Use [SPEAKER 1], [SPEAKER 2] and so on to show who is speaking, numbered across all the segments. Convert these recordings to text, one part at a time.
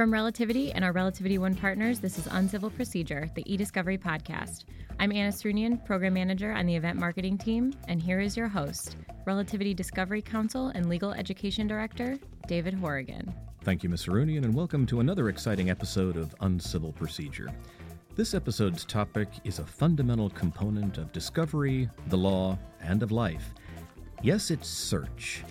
[SPEAKER 1] From Relativity and our Relativity One partners, this is Uncivil Procedure, the e-discovery podcast. I'm Anna Srunian, Program Manager on the event marketing team, and here is your host, Relativity Discovery Counsel and Legal Education Director, David Horrigan.
[SPEAKER 2] Thank you, Ms. Srunian, and welcome to another exciting episode of Uncivil Procedure. This episode's topic is a fundamental component of discovery, the law, and of life. Yes, it's search.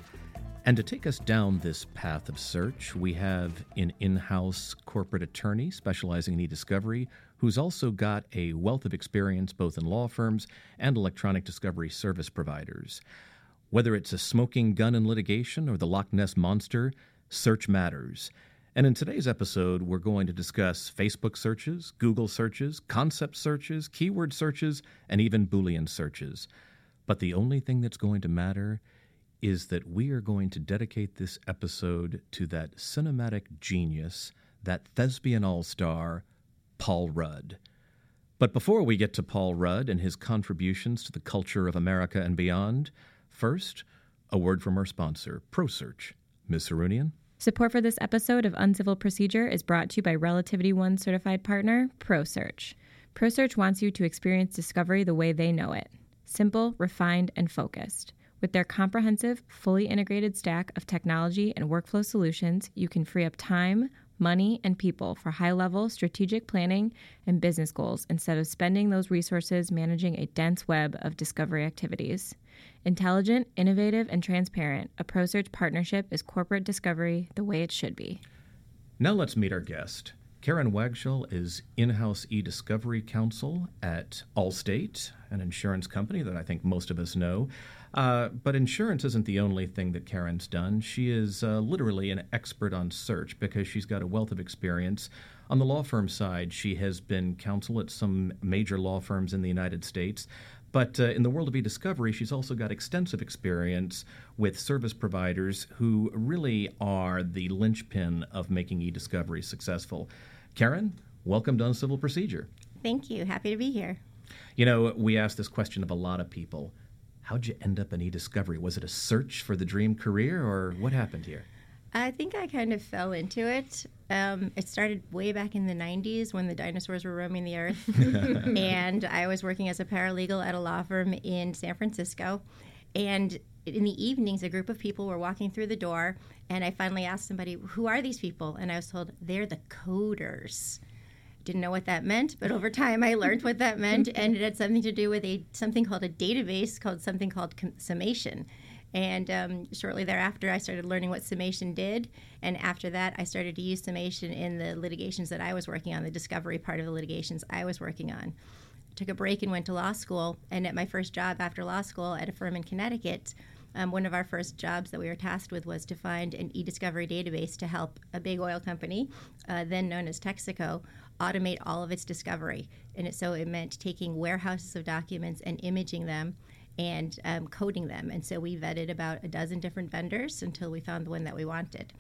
[SPEAKER 2] And to take us down this path of search, we have an in house corporate attorney specializing in e discovery who's also got a wealth of experience both in law firms and electronic discovery service providers. Whether it's a smoking gun in litigation or the Loch Ness Monster, search matters. And in today's episode, we're going to discuss Facebook searches, Google searches, concept searches, keyword searches, and even Boolean searches. But the only thing that's going to matter is that we are going to dedicate this episode to that cinematic genius, that thespian all star, Paul Rudd. But before we get to Paul Rudd and his contributions to the culture of America and beyond, first, a word from our sponsor, ProSearch. Ms. Srunian?
[SPEAKER 1] Support for this episode of Uncivil Procedure is brought to you by Relativity One certified partner, ProSearch. ProSearch wants you to experience discovery the way they know it simple, refined, and focused. With their comprehensive, fully integrated stack of technology and workflow solutions, you can free up time, money, and people for high level strategic planning and business goals instead of spending those resources managing a dense web of discovery activities. Intelligent, innovative, and transparent, a ProSearch partnership is corporate discovery the way it should be.
[SPEAKER 2] Now let's meet our guest. Karen Wagschel is in house e discovery counsel at Allstate, an insurance company that I think most of us know. Uh, but insurance isn't the only thing that Karen's done. She is uh, literally an expert on search because she's got a wealth of experience. On the law firm side, she has been counsel at some major law firms in the United States. But uh, in the world of e-discovery, she's also got extensive experience with service providers who really are the linchpin of making e-discovery successful. Karen, welcome to Uncivil Procedure.
[SPEAKER 3] Thank you. Happy to be here.
[SPEAKER 2] You know, we ask this question of a lot of people. How'd you end up in e-discovery? Was it a search for the dream career, or what happened here?
[SPEAKER 3] I think I kind of fell into it. Um, it started way back in the 90s when the dinosaurs were roaming the earth. and I was working as a paralegal at a law firm in San Francisco. And in the evenings, a group of people were walking through the door. And I finally asked somebody, Who are these people? And I was told, They're the coders didn't know what that meant, but over time I learned what that meant, and it had something to do with a something called a database called something called summation. And um, shortly thereafter, I started learning what summation did. And after that, I started to use summation in the litigations that I was working on, the discovery part of the litigations I was working on. I took a break and went to law school. And at my first job after law school at a firm in Connecticut, um, one of our first jobs that we were tasked with was to find an e-discovery database to help a big oil company, uh, then known as Texaco, automate all of its discovery. And it, so it meant taking warehouses of documents and imaging them and um, coding them. And so we vetted about a dozen different vendors until we found the one that we wanted.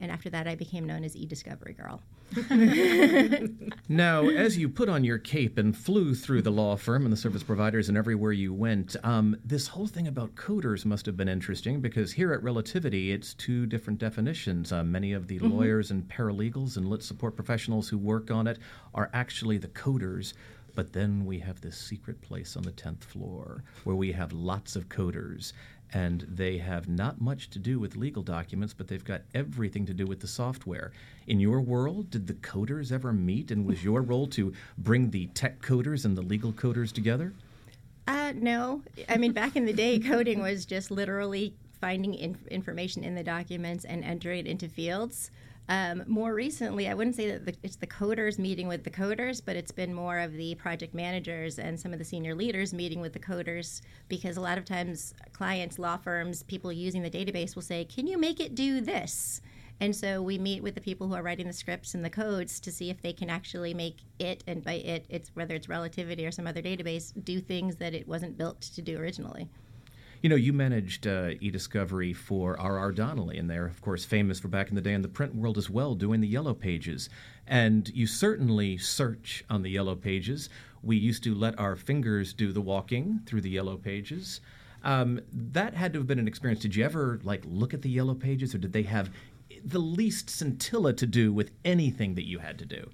[SPEAKER 3] And after that, I became known as e-discovery girl.
[SPEAKER 2] now, as you put on your cape and flew through the law firm and the service providers and everywhere you went, um, this whole thing about coders must have been interesting because here at Relativity, it's two different definitions. Uh, many of the mm-hmm. lawyers and paralegals and lit support professionals who work on it are actually the coders. But then we have this secret place on the 10th floor where we have lots of coders and they have not much to do with legal documents, but they've got everything to do with the software. In your world, did the coders ever meet, and was your role to bring the tech coders and the legal coders together?
[SPEAKER 3] Uh, no. I mean, back in the day, coding was just literally finding inf- information in the documents and entering it into fields. Um, more recently, I wouldn't say that the, it's the coders meeting with the coders, but it's been more of the project managers and some of the senior leaders meeting with the coders because a lot of times clients, law firms, people using the database will say, Can you make it do this? And so we meet with the people who are writing the scripts and the codes to see if they can actually make it, and by it, it's whether it's Relativity or some other database, do things that it wasn't built to do originally.
[SPEAKER 2] You know, you managed uh, eDiscovery for R.R. Donnelley, and they're, of course, famous for back in the day in the print world as well, doing the Yellow Pages. And you certainly search on the Yellow Pages. We used to let our fingers do the walking through the Yellow Pages. Um, that had to have been an experience. Did you ever like look at the Yellow Pages, or did they have the least scintilla to do with anything that you had to do.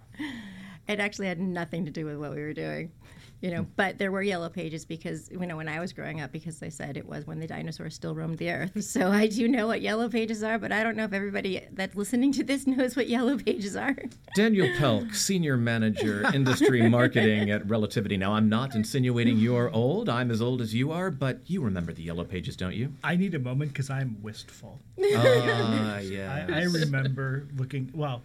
[SPEAKER 3] It actually had nothing to do with what we were doing, you know. But there were yellow pages because you know when I was growing up, because they said it was when the dinosaurs still roamed the earth. So I do know what yellow pages are, but I don't know if everybody that's listening to this knows what yellow pages are.
[SPEAKER 2] Daniel Pelk, Senior Manager, Industry Marketing at Relativity. Now, I'm not insinuating you're old. I'm as old as you are, but you remember the Yellow Pages, don't you?
[SPEAKER 4] I need a moment because I'm wistful.
[SPEAKER 2] Ah, yeah.
[SPEAKER 4] I, I remember looking. Well,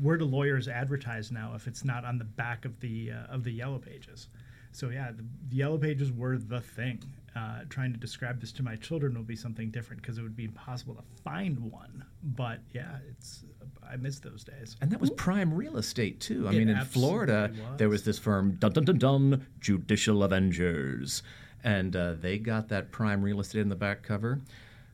[SPEAKER 4] where do lawyers advertise now if it's not on the back of the uh, of the yellow pages? So yeah, the, the yellow pages were the thing. Uh, trying to describe this to my children will be something different because it would be impossible to find one. But yeah, it's I miss those days.
[SPEAKER 2] And that was prime real estate too. I
[SPEAKER 4] It
[SPEAKER 2] mean, in Florida,
[SPEAKER 4] was.
[SPEAKER 2] there was this firm, dun dun dun dun, Judicial Avengers, and uh, they got that prime real estate in the back cover.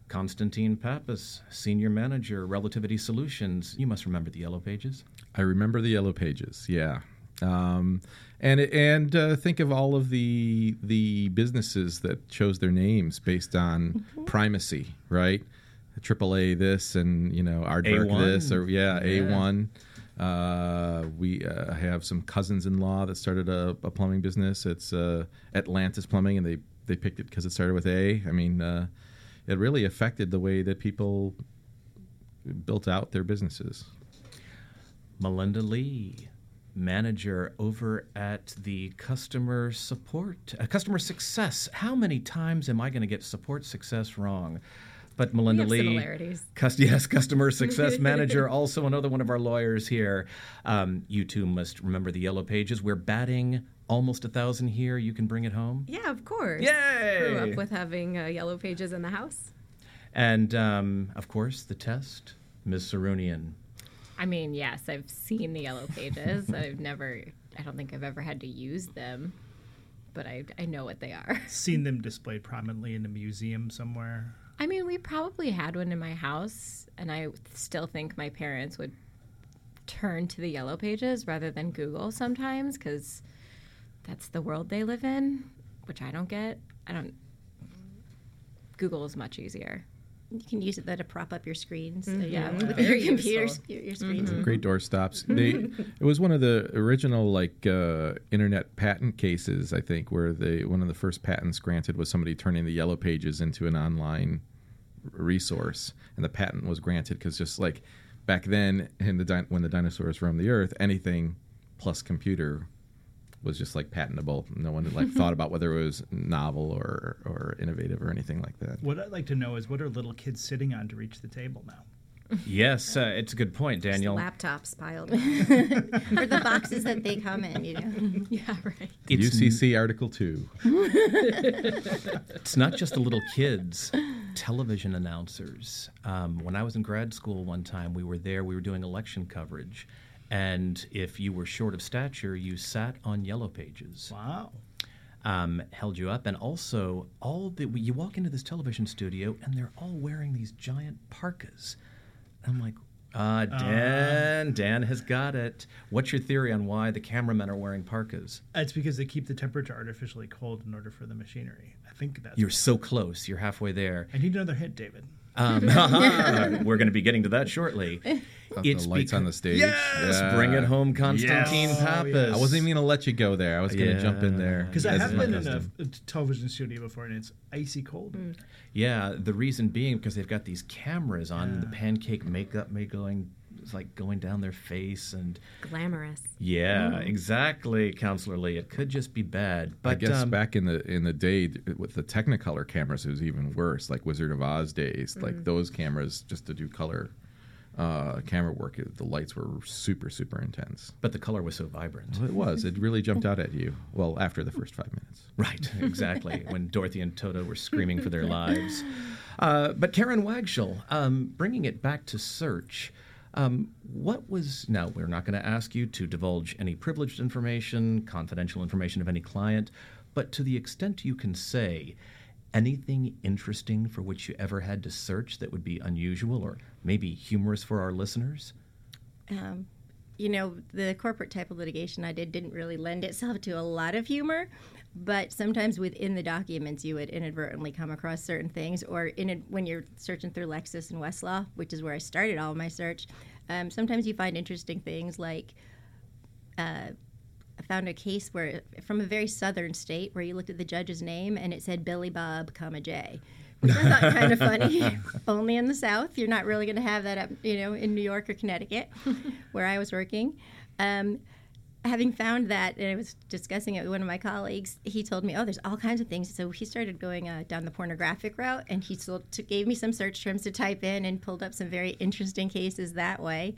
[SPEAKER 2] Constantine Pappas, Senior Manager, Relativity Solutions. You must remember the Yellow Pages.
[SPEAKER 5] I remember the yellow pages. Yeah, um, and and uh, think of all of the the businesses that chose their names based on primacy, right? AAA this and you know Aardvark
[SPEAKER 2] A1.
[SPEAKER 5] this or yeah,
[SPEAKER 2] Yeah.
[SPEAKER 5] A one. Uh, we uh, have some cousins-in-law that started a, a plumbing business. It's uh, Atlantis Plumbing, and they they picked it because it started with A. I mean, uh, it really affected the way that people built out their businesses.
[SPEAKER 2] Melinda Lee, manager over at the customer support, uh, customer success. How many times am I going to get support success wrong? But Melinda
[SPEAKER 1] have
[SPEAKER 2] Lee,
[SPEAKER 1] similarities.
[SPEAKER 2] cus- yes, customer success manager, also another one of our lawyers here. Um, you two must remember the yellow pages. We're batting almost a thousand here. You can bring it home.
[SPEAKER 6] Yeah, of course.
[SPEAKER 2] Yay!
[SPEAKER 6] Grew up with having uh, yellow pages in the house.
[SPEAKER 2] And um, of course, the test, Ms. Sarunian.
[SPEAKER 1] I mean, yes, I've seen the yellow pages. I've never, I don't think I've ever had to use them, but I, I know what they are.
[SPEAKER 4] Seen them displayed prominently in a museum somewhere.
[SPEAKER 1] I mean, we probably had one in my house, and I still think my parents would turn to the yellow pages rather than Google sometimes because that's the world they live in, which I don't get. I don't. Google is much easier.
[SPEAKER 3] You can use it though to prop up your screens.
[SPEAKER 1] Mm-hmm.
[SPEAKER 3] Yeah,
[SPEAKER 4] Yeah.
[SPEAKER 3] with
[SPEAKER 1] Very
[SPEAKER 3] your computers, your, your screens.
[SPEAKER 5] Great door stops. They it was one of the original like uh, internet patent cases, I think, where they one of the first patents granted was somebody turning the yellow pages into an online resource, and the patent was granted because just like back then, in the di- when the dinosaurs roamed the earth, anything plus computer was just like patentable. No one had like thought about whether it was novel or or innovative or anything like that.
[SPEAKER 4] What I'd like to know is what are little kids sitting on to reach the table now?
[SPEAKER 2] Yes, uh, it's a good point, Daniel.
[SPEAKER 6] Laptops piled up.
[SPEAKER 3] or the boxes that they come in. You know,
[SPEAKER 1] Yeah, right.
[SPEAKER 2] It's
[SPEAKER 5] UCC Article Two.
[SPEAKER 2] It's not just the little kids, television announcers. Um, when I was in grad school one time, we were there, we were doing election coverage. And if you were short of stature, you sat on yellow pages,
[SPEAKER 4] Wow.
[SPEAKER 2] um, held you up. And also, all the, you walk into this television studio and they're all wearing these giant parkas. I'm like, uh, Dan, Dan has got it. What's your theory on why the cameramen are wearing parkas?
[SPEAKER 4] It's because they keep the temperature artificially cold in order for the machinery. I think that's.
[SPEAKER 2] You're so close. You're halfway there.
[SPEAKER 4] I need another hint, David.
[SPEAKER 2] Um, we're going to be getting to that shortly.
[SPEAKER 5] The lights on the stage.
[SPEAKER 2] Yes,
[SPEAKER 5] Yeah.
[SPEAKER 2] bring it home, Constantine
[SPEAKER 4] Yes. Oh,
[SPEAKER 2] Pappas.
[SPEAKER 4] yes.
[SPEAKER 5] I wasn't even gonna let you go there. I was gonna jump in there
[SPEAKER 4] Because I have
[SPEAKER 5] my
[SPEAKER 4] been in a, a television studio before, and it's icy cold. Mm.
[SPEAKER 2] Yeah, the reason being because they've got these cameras on the pancake makeup, may going it's like going down their face, and
[SPEAKER 6] Glamorous.
[SPEAKER 2] yeah, mm-hmm. exactly, Counselor Lee. It could just be bad, but
[SPEAKER 5] I guess
[SPEAKER 2] um,
[SPEAKER 5] back in the in the day with the Technicolor cameras, it was even worse. Like Wizard of Oz days, like mm. those cameras just to do color uh, camera work. The lights were super super intense.
[SPEAKER 2] but the color was so vibrant.
[SPEAKER 5] Well, it was. It really jumped out at you. Well, after the first five minutes.
[SPEAKER 2] Right, exactly. when Dorothy and Toto were screaming for their lives. Uh, but Karen Wagshall, um, bringing it back to search, um, what was. Now, we're not going to ask you to divulge any privileged information, confidential information of any client, but to the extent you can say, anything interesting for which you ever had to search that would be unusual or maybe humorous for our listeners?
[SPEAKER 3] um, you know, the corporate type of litigation I did didn't really lend itself to a lot of humor. but sometimes within the documents you would inadvertently come across certain things or in a, when you're searching through lexis and westlaw which is where i started all my search um, sometimes you find interesting things like uh, found a case where from a very southern state where you looked at the judge's name and it said Billy Bob, comma J, which I thought kind of funny. Only in the South, you're not really going to have that up, you know, in New York or Connecticut, where I was working. Um, having found that, and I was discussing it with one of my colleagues, he told me, "Oh, there's all kinds of things." So he started going uh, down the pornographic route, and he still t- gave me some search terms to type in, and pulled up some very interesting cases that way.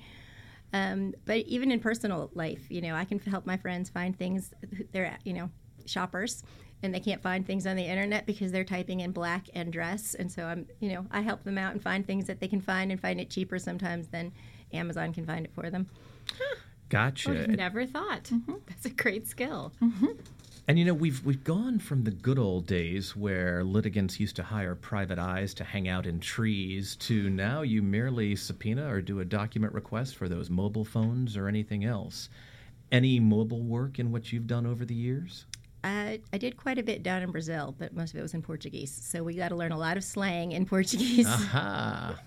[SPEAKER 3] Um, but even in personal life, you know, I can help my friends find things. They're, you know, shoppers, and they can't find things on the internet because they're typing in black and dress. And so I'm, you know, I help them out and find things that they can find and find it cheaper sometimes than Amazon can find it for them.
[SPEAKER 2] Gotcha.
[SPEAKER 1] Oh, never thought. That's a great skill.
[SPEAKER 2] And you know, we've we've gone from the good old days where litigants used to hire private eyes to hang out in trees to now you merely subpoena or do a document request for those mobile phones or anything else. Any mobile work in what you've done over the years?
[SPEAKER 3] I, I did quite a bit down in Brazil, but most of it was in Portuguese. So we got to learn a lot of slang in Portuguese.
[SPEAKER 2] Aha.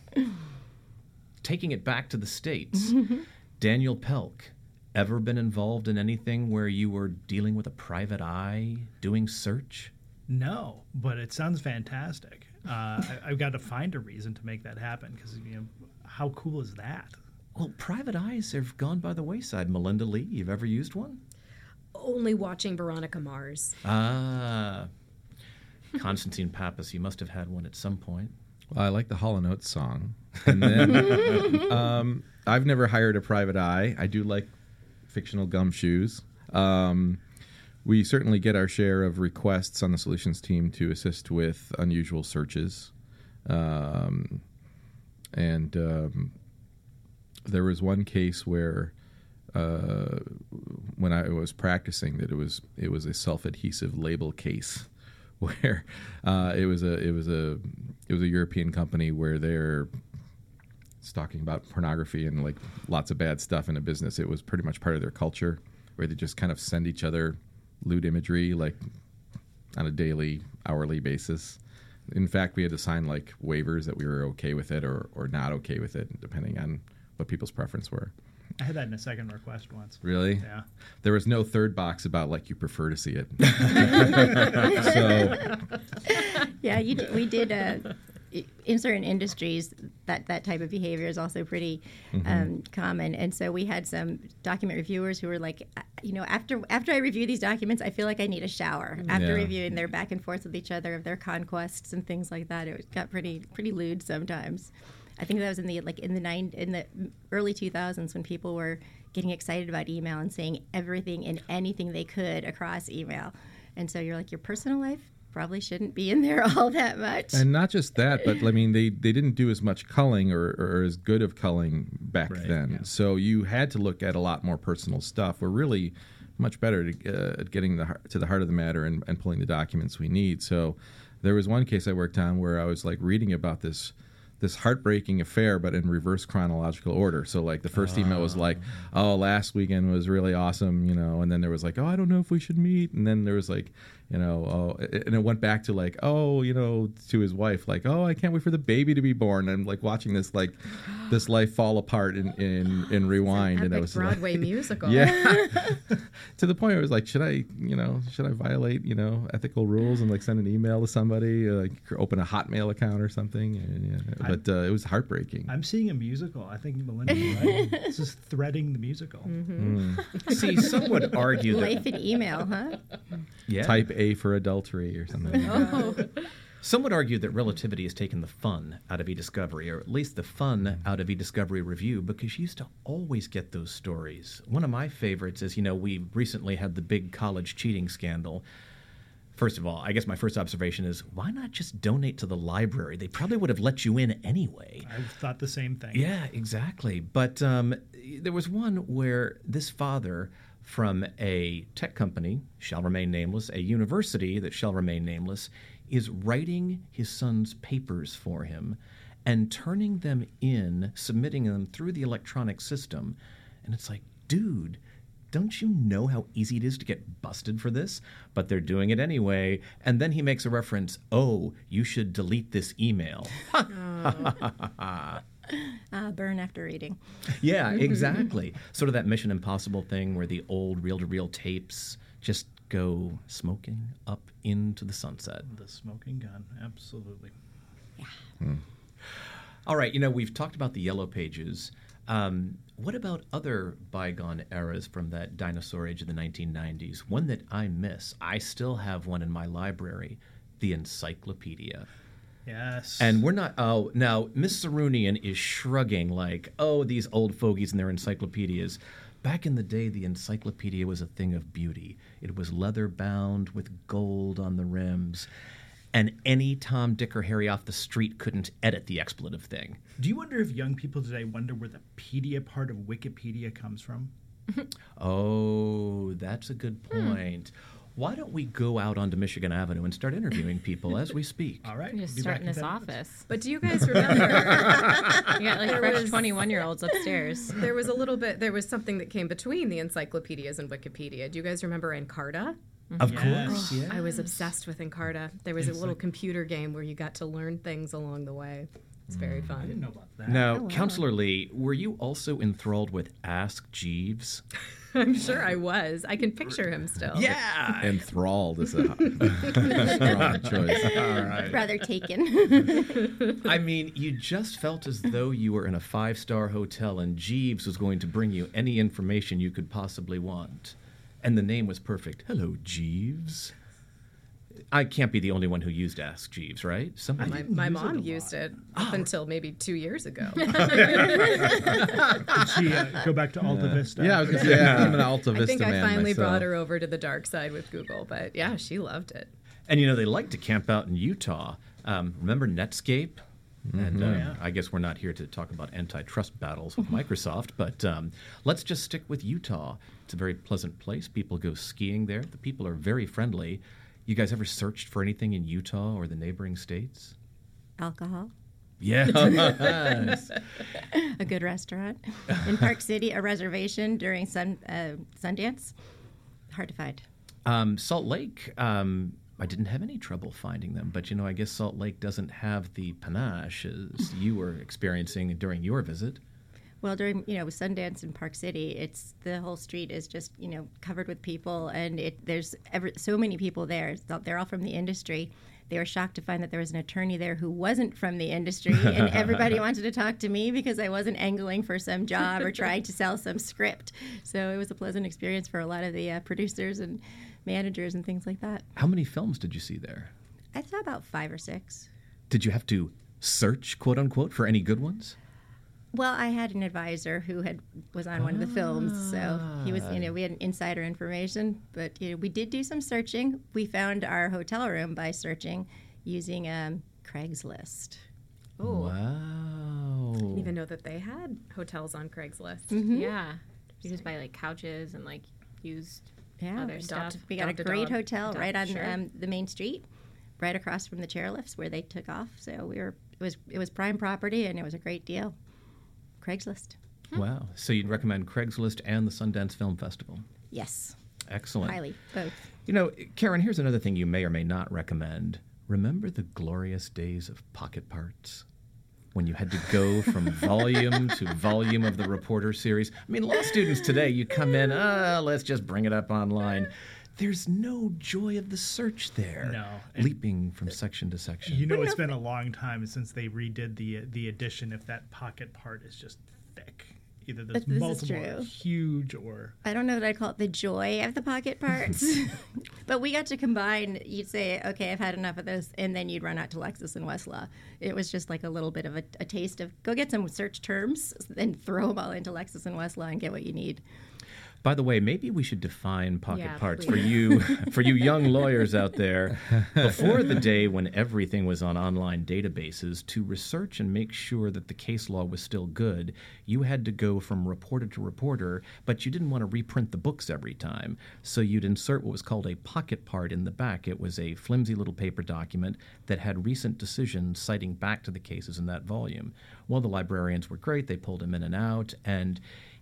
[SPEAKER 2] Taking it back to the States, Daniel Pelk, ever been involved in anything where you were dealing with a private eye, doing search?
[SPEAKER 4] No, but it sounds fantastic. Uh, I, I've got to find a reason to make that happen because you know how cool is that?
[SPEAKER 2] Well, private eyes have gone by the wayside. Melinda Lee, you've ever used one?
[SPEAKER 6] Only watching Veronica Mars.
[SPEAKER 2] Ah. Constantine Pappas, you must have had one at some point.
[SPEAKER 5] Well, I like the Hall & Oates song. And then um, I've never hired a private eye. I do like fictional gumshoes. Um, we certainly get our share of requests on the solutions team to assist with unusual searches. Um, and um, there was one case where uh, when I was practicing that it was it was a self-adhesive label case where uh, it was a it was a it was a European company where they're talking about pornography and like lots of bad stuff in a business. It was pretty much part of their culture where they just kind of send each other lewd imagery like on a daily, hourly basis. In fact, we had to sign like waivers that we were okay with it or, or not okay with it, depending on what people's preference were.
[SPEAKER 4] I had that in a second request once.
[SPEAKER 5] Really?
[SPEAKER 4] Yeah.
[SPEAKER 5] There was no third box about like you prefer to see it. so
[SPEAKER 3] yeah, you d- we did. Uh, i- in certain industries, that that type of behavior is also pretty um, common, and so we had some document reviewers who were like, "Uh, you know, after after I review these documents, I feel like I need a shower. After
[SPEAKER 5] Yeah.
[SPEAKER 3] reviewing their back and forth with each other of their conquests and things like that, it got pretty pretty lewd sometimes. I think that was in the like in the nine in the early 2000s when people were getting excited about email and saying everything and anything they could across email, and so you're like, your personal life probably shouldn't be in there all that much.
[SPEAKER 5] and not just that, but I mean they, they didn't do as much culling or, or as good of culling back
[SPEAKER 4] Right,
[SPEAKER 5] then.
[SPEAKER 4] yeah.
[SPEAKER 5] So you had to look at a lot more personal stuff. We're really much better to, uh, at getting the, to the heart of the matter and, and pulling the documents we need. So there was one case I worked on where I was like reading about this this heartbreaking affair, but in reverse chronological order. So like the first email was like, "Oh, last weekend was really awesome," you know, and then there was like, "Oh, I don't know if we should meet," and then there was like, you know, oh, and it went back to like, "Oh, you know," to his wife, like, "Oh, I can't wait for the baby to be born." And I'm like watching this like this life fall apart in in, in rewind, and I
[SPEAKER 6] Epic
[SPEAKER 5] was
[SPEAKER 6] Broadway
[SPEAKER 5] like,
[SPEAKER 6] musical.
[SPEAKER 5] yeah, to the point where I was like, should I, you know, should I violate, you know, ethical rules and like send an email to somebody, uh, like open a Hotmail account or something? And, yeah, but uh, it was heartbreaking.
[SPEAKER 4] I'm seeing a musical. I think Melinda, right. this is threading the musical.
[SPEAKER 2] See, some would argue that
[SPEAKER 3] Life in email, huh?
[SPEAKER 2] yeah,
[SPEAKER 5] Type A for adultery or something.
[SPEAKER 6] Oh.
[SPEAKER 2] Some would argue that relativity has taken the fun out of e-discovery, or at least the fun out of e-discovery review, because you used to always get those stories. One of my favorites is, you know, we recently had the big college cheating scandal. First of all, I guess my first observation is why not just donate to the library? They probably would have let you in anyway.
[SPEAKER 4] I thought the same thing.
[SPEAKER 2] Yeah, exactly. But um, there was one where this father from a tech company, shall remain nameless, a university that shall remain nameless, is writing his son's papers for him and turning them in, submitting them through the electronic system. And it's like, dude, don't you know how easy it is to get busted for this? But they're doing it anyway. And then he makes a reference, oh, you should delete this email. Oh.
[SPEAKER 3] Uh, burn after reading.
[SPEAKER 2] yeah, exactly. sort of that Mission Impossible thing where the old reel to reel tapes just go smoking up into the sunset.
[SPEAKER 4] The smoking gun, absolutely. Yeah.
[SPEAKER 2] All right, you know, we've talked about the yellow pages. Um, what about other bygone eras from that dinosaur age of the 1990s? One that I miss. I still have one in my library the encyclopedia.
[SPEAKER 4] Yes.
[SPEAKER 2] And we're not. Oh, now Miss Sarunian is shrugging like, "Oh, these old fogies and their encyclopedias." Back in the day, the encyclopedia was a thing of beauty. It was leather bound with gold on the rims, and any Tom, Dick, or Harry off the street couldn't edit the expletive thing.
[SPEAKER 4] Do you wonder if young people today wonder where the pedia part of Wikipedia comes from?
[SPEAKER 2] Oh, that's a good hmm. point. Why don't we go out onto Michigan Avenue and start interviewing people as we speak?
[SPEAKER 4] All right.
[SPEAKER 1] Just
[SPEAKER 4] be
[SPEAKER 1] start in this
[SPEAKER 4] 10 minutes.
[SPEAKER 1] office.
[SPEAKER 6] But do you guys remember?
[SPEAKER 1] You got like
[SPEAKER 6] There
[SPEAKER 1] fresh 21 year olds upstairs.
[SPEAKER 6] there was a little bit. There was something that came between the encyclopedias and Wikipedia. Do you guys remember Encarta?
[SPEAKER 2] Of
[SPEAKER 4] Yes.
[SPEAKER 2] course, yeah.
[SPEAKER 6] I was obsessed with Encarta. There was a little computer game where you got to learn things along the way. It's very mm. fun.
[SPEAKER 4] I didn't know about that.
[SPEAKER 2] Now, oh, Counselor Lee, were you also enthralled with Ask Jeeves?
[SPEAKER 6] I'm sure I was. I can picture him still.
[SPEAKER 2] Yeah.
[SPEAKER 5] Enthralled is a strong choice.
[SPEAKER 2] All right.
[SPEAKER 3] Rather taken.
[SPEAKER 2] I mean, you just felt as though you were in a five star hotel and Jeeves was going to bring you any information you could possibly want. And the name was perfect. Hello, Jeeves. I can't be the only one who used Ask Jeeves, right? Somebody.
[SPEAKER 6] My, my
[SPEAKER 4] use it
[SPEAKER 6] mom
[SPEAKER 4] a
[SPEAKER 6] used it up until maybe two years ago.
[SPEAKER 4] Did she uh, go back to Alta Vista?
[SPEAKER 5] Yeah, I was gonna say I'm an Alta Vista
[SPEAKER 6] I think I finally
[SPEAKER 5] myself.
[SPEAKER 6] brought her over to the dark side with Google, but yeah, she loved it.
[SPEAKER 2] And you know, they like to camp out in Utah. Um, remember Netscape? And uh,
[SPEAKER 4] yeah.
[SPEAKER 2] I guess we're not here to talk about antitrust battles with Microsoft, but um, let's just stick with Utah. It's a very pleasant place. People go skiing there. The people are very friendly. You guys ever searched for anything in Utah or the neighboring states?
[SPEAKER 3] Alcohol.
[SPEAKER 2] Yes.
[SPEAKER 3] A good restaurant. In Park City, a reservation during sun, uh, Sundance. Hard to find.
[SPEAKER 2] um, Salt Lake, um, I didn't have any trouble finding them, but you know, I guess Salt Lake doesn't have the panache as you were experiencing during your visit.
[SPEAKER 3] Well, during you know Sundance in Park City, it's the whole street is just you know covered with people, and it there's ever so many people there. They're all from the industry. They were shocked to find that there was an attorney there who wasn't from the industry, and everybody wanted to talk to me because I wasn't angling for some job or trying to sell some script. So it was a pleasant experience for a lot of the uh, producers and managers and things like that.
[SPEAKER 2] How many films did you see there?
[SPEAKER 3] I saw about five or six.
[SPEAKER 2] Did you have to search, quote unquote, for any good ones?
[SPEAKER 3] Well, I had an advisor who had was on one of the films, so he was, you know, we had insider information. But you know, we did do some searching. We found our hotel room by searching using um, Craigslist.
[SPEAKER 6] Oh,
[SPEAKER 2] Wow.
[SPEAKER 6] I didn't even know that they had hotels on Craigslist.
[SPEAKER 1] Yeah. You just buy like couches and like used
[SPEAKER 3] Yeah,
[SPEAKER 1] other
[SPEAKER 3] adopt-
[SPEAKER 1] stuff.
[SPEAKER 3] We got a
[SPEAKER 6] a
[SPEAKER 3] great
[SPEAKER 6] dog.
[SPEAKER 3] hotel
[SPEAKER 6] Adopt-
[SPEAKER 3] right on
[SPEAKER 6] sure.
[SPEAKER 3] um, the main street, right across from the chairlifts where they took off. So we were it was it was prime property and it was a great deal. Craigslist,
[SPEAKER 2] Wow. So you'd recommend Craigslist and the Sundance Film Festival?
[SPEAKER 3] yes,
[SPEAKER 2] Excellent.
[SPEAKER 3] highly both.
[SPEAKER 2] You know, Karen, here's another thing you may or may not recommend. Remember the glorious days of pocket parts? When you had to go from volume to volume of the reporter series. I mean, law students today, you come in, ah, let's just bring it up online. There's no joy of the search there.
[SPEAKER 4] No.
[SPEAKER 2] Leaping from section to section.
[SPEAKER 4] You know, it's been a long time since they redid the uh, the edition. If that pocket part is just thick, either there's
[SPEAKER 3] This is
[SPEAKER 4] multiple
[SPEAKER 3] true.
[SPEAKER 4] huge or
[SPEAKER 3] I don't know that I'd call it the joy of the pocket parts, but we got to combine. You'd say, "Okay, I've had enough of this," and then you'd run out to Lexis and Westlaw. It was just like a little bit of a, a taste of go get some search terms, then throw them all into Lexis and Westlaw and get what you need.
[SPEAKER 2] By the way, maybe we should define pocket
[SPEAKER 6] Yeah,
[SPEAKER 2] parts
[SPEAKER 6] please.
[SPEAKER 2] for you for you young lawyers out there. Before the day when everything was on online databases, to research and make sure that the case law was still good, you had to go from reporter to reporter, but you didn't want to reprint the books every time. So you'd insert what was called a pocket part in the back. It was a flimsy little paper document that had recent decisions citing back to the cases in that volume. Well, the librarians were great. They pulled them in and out and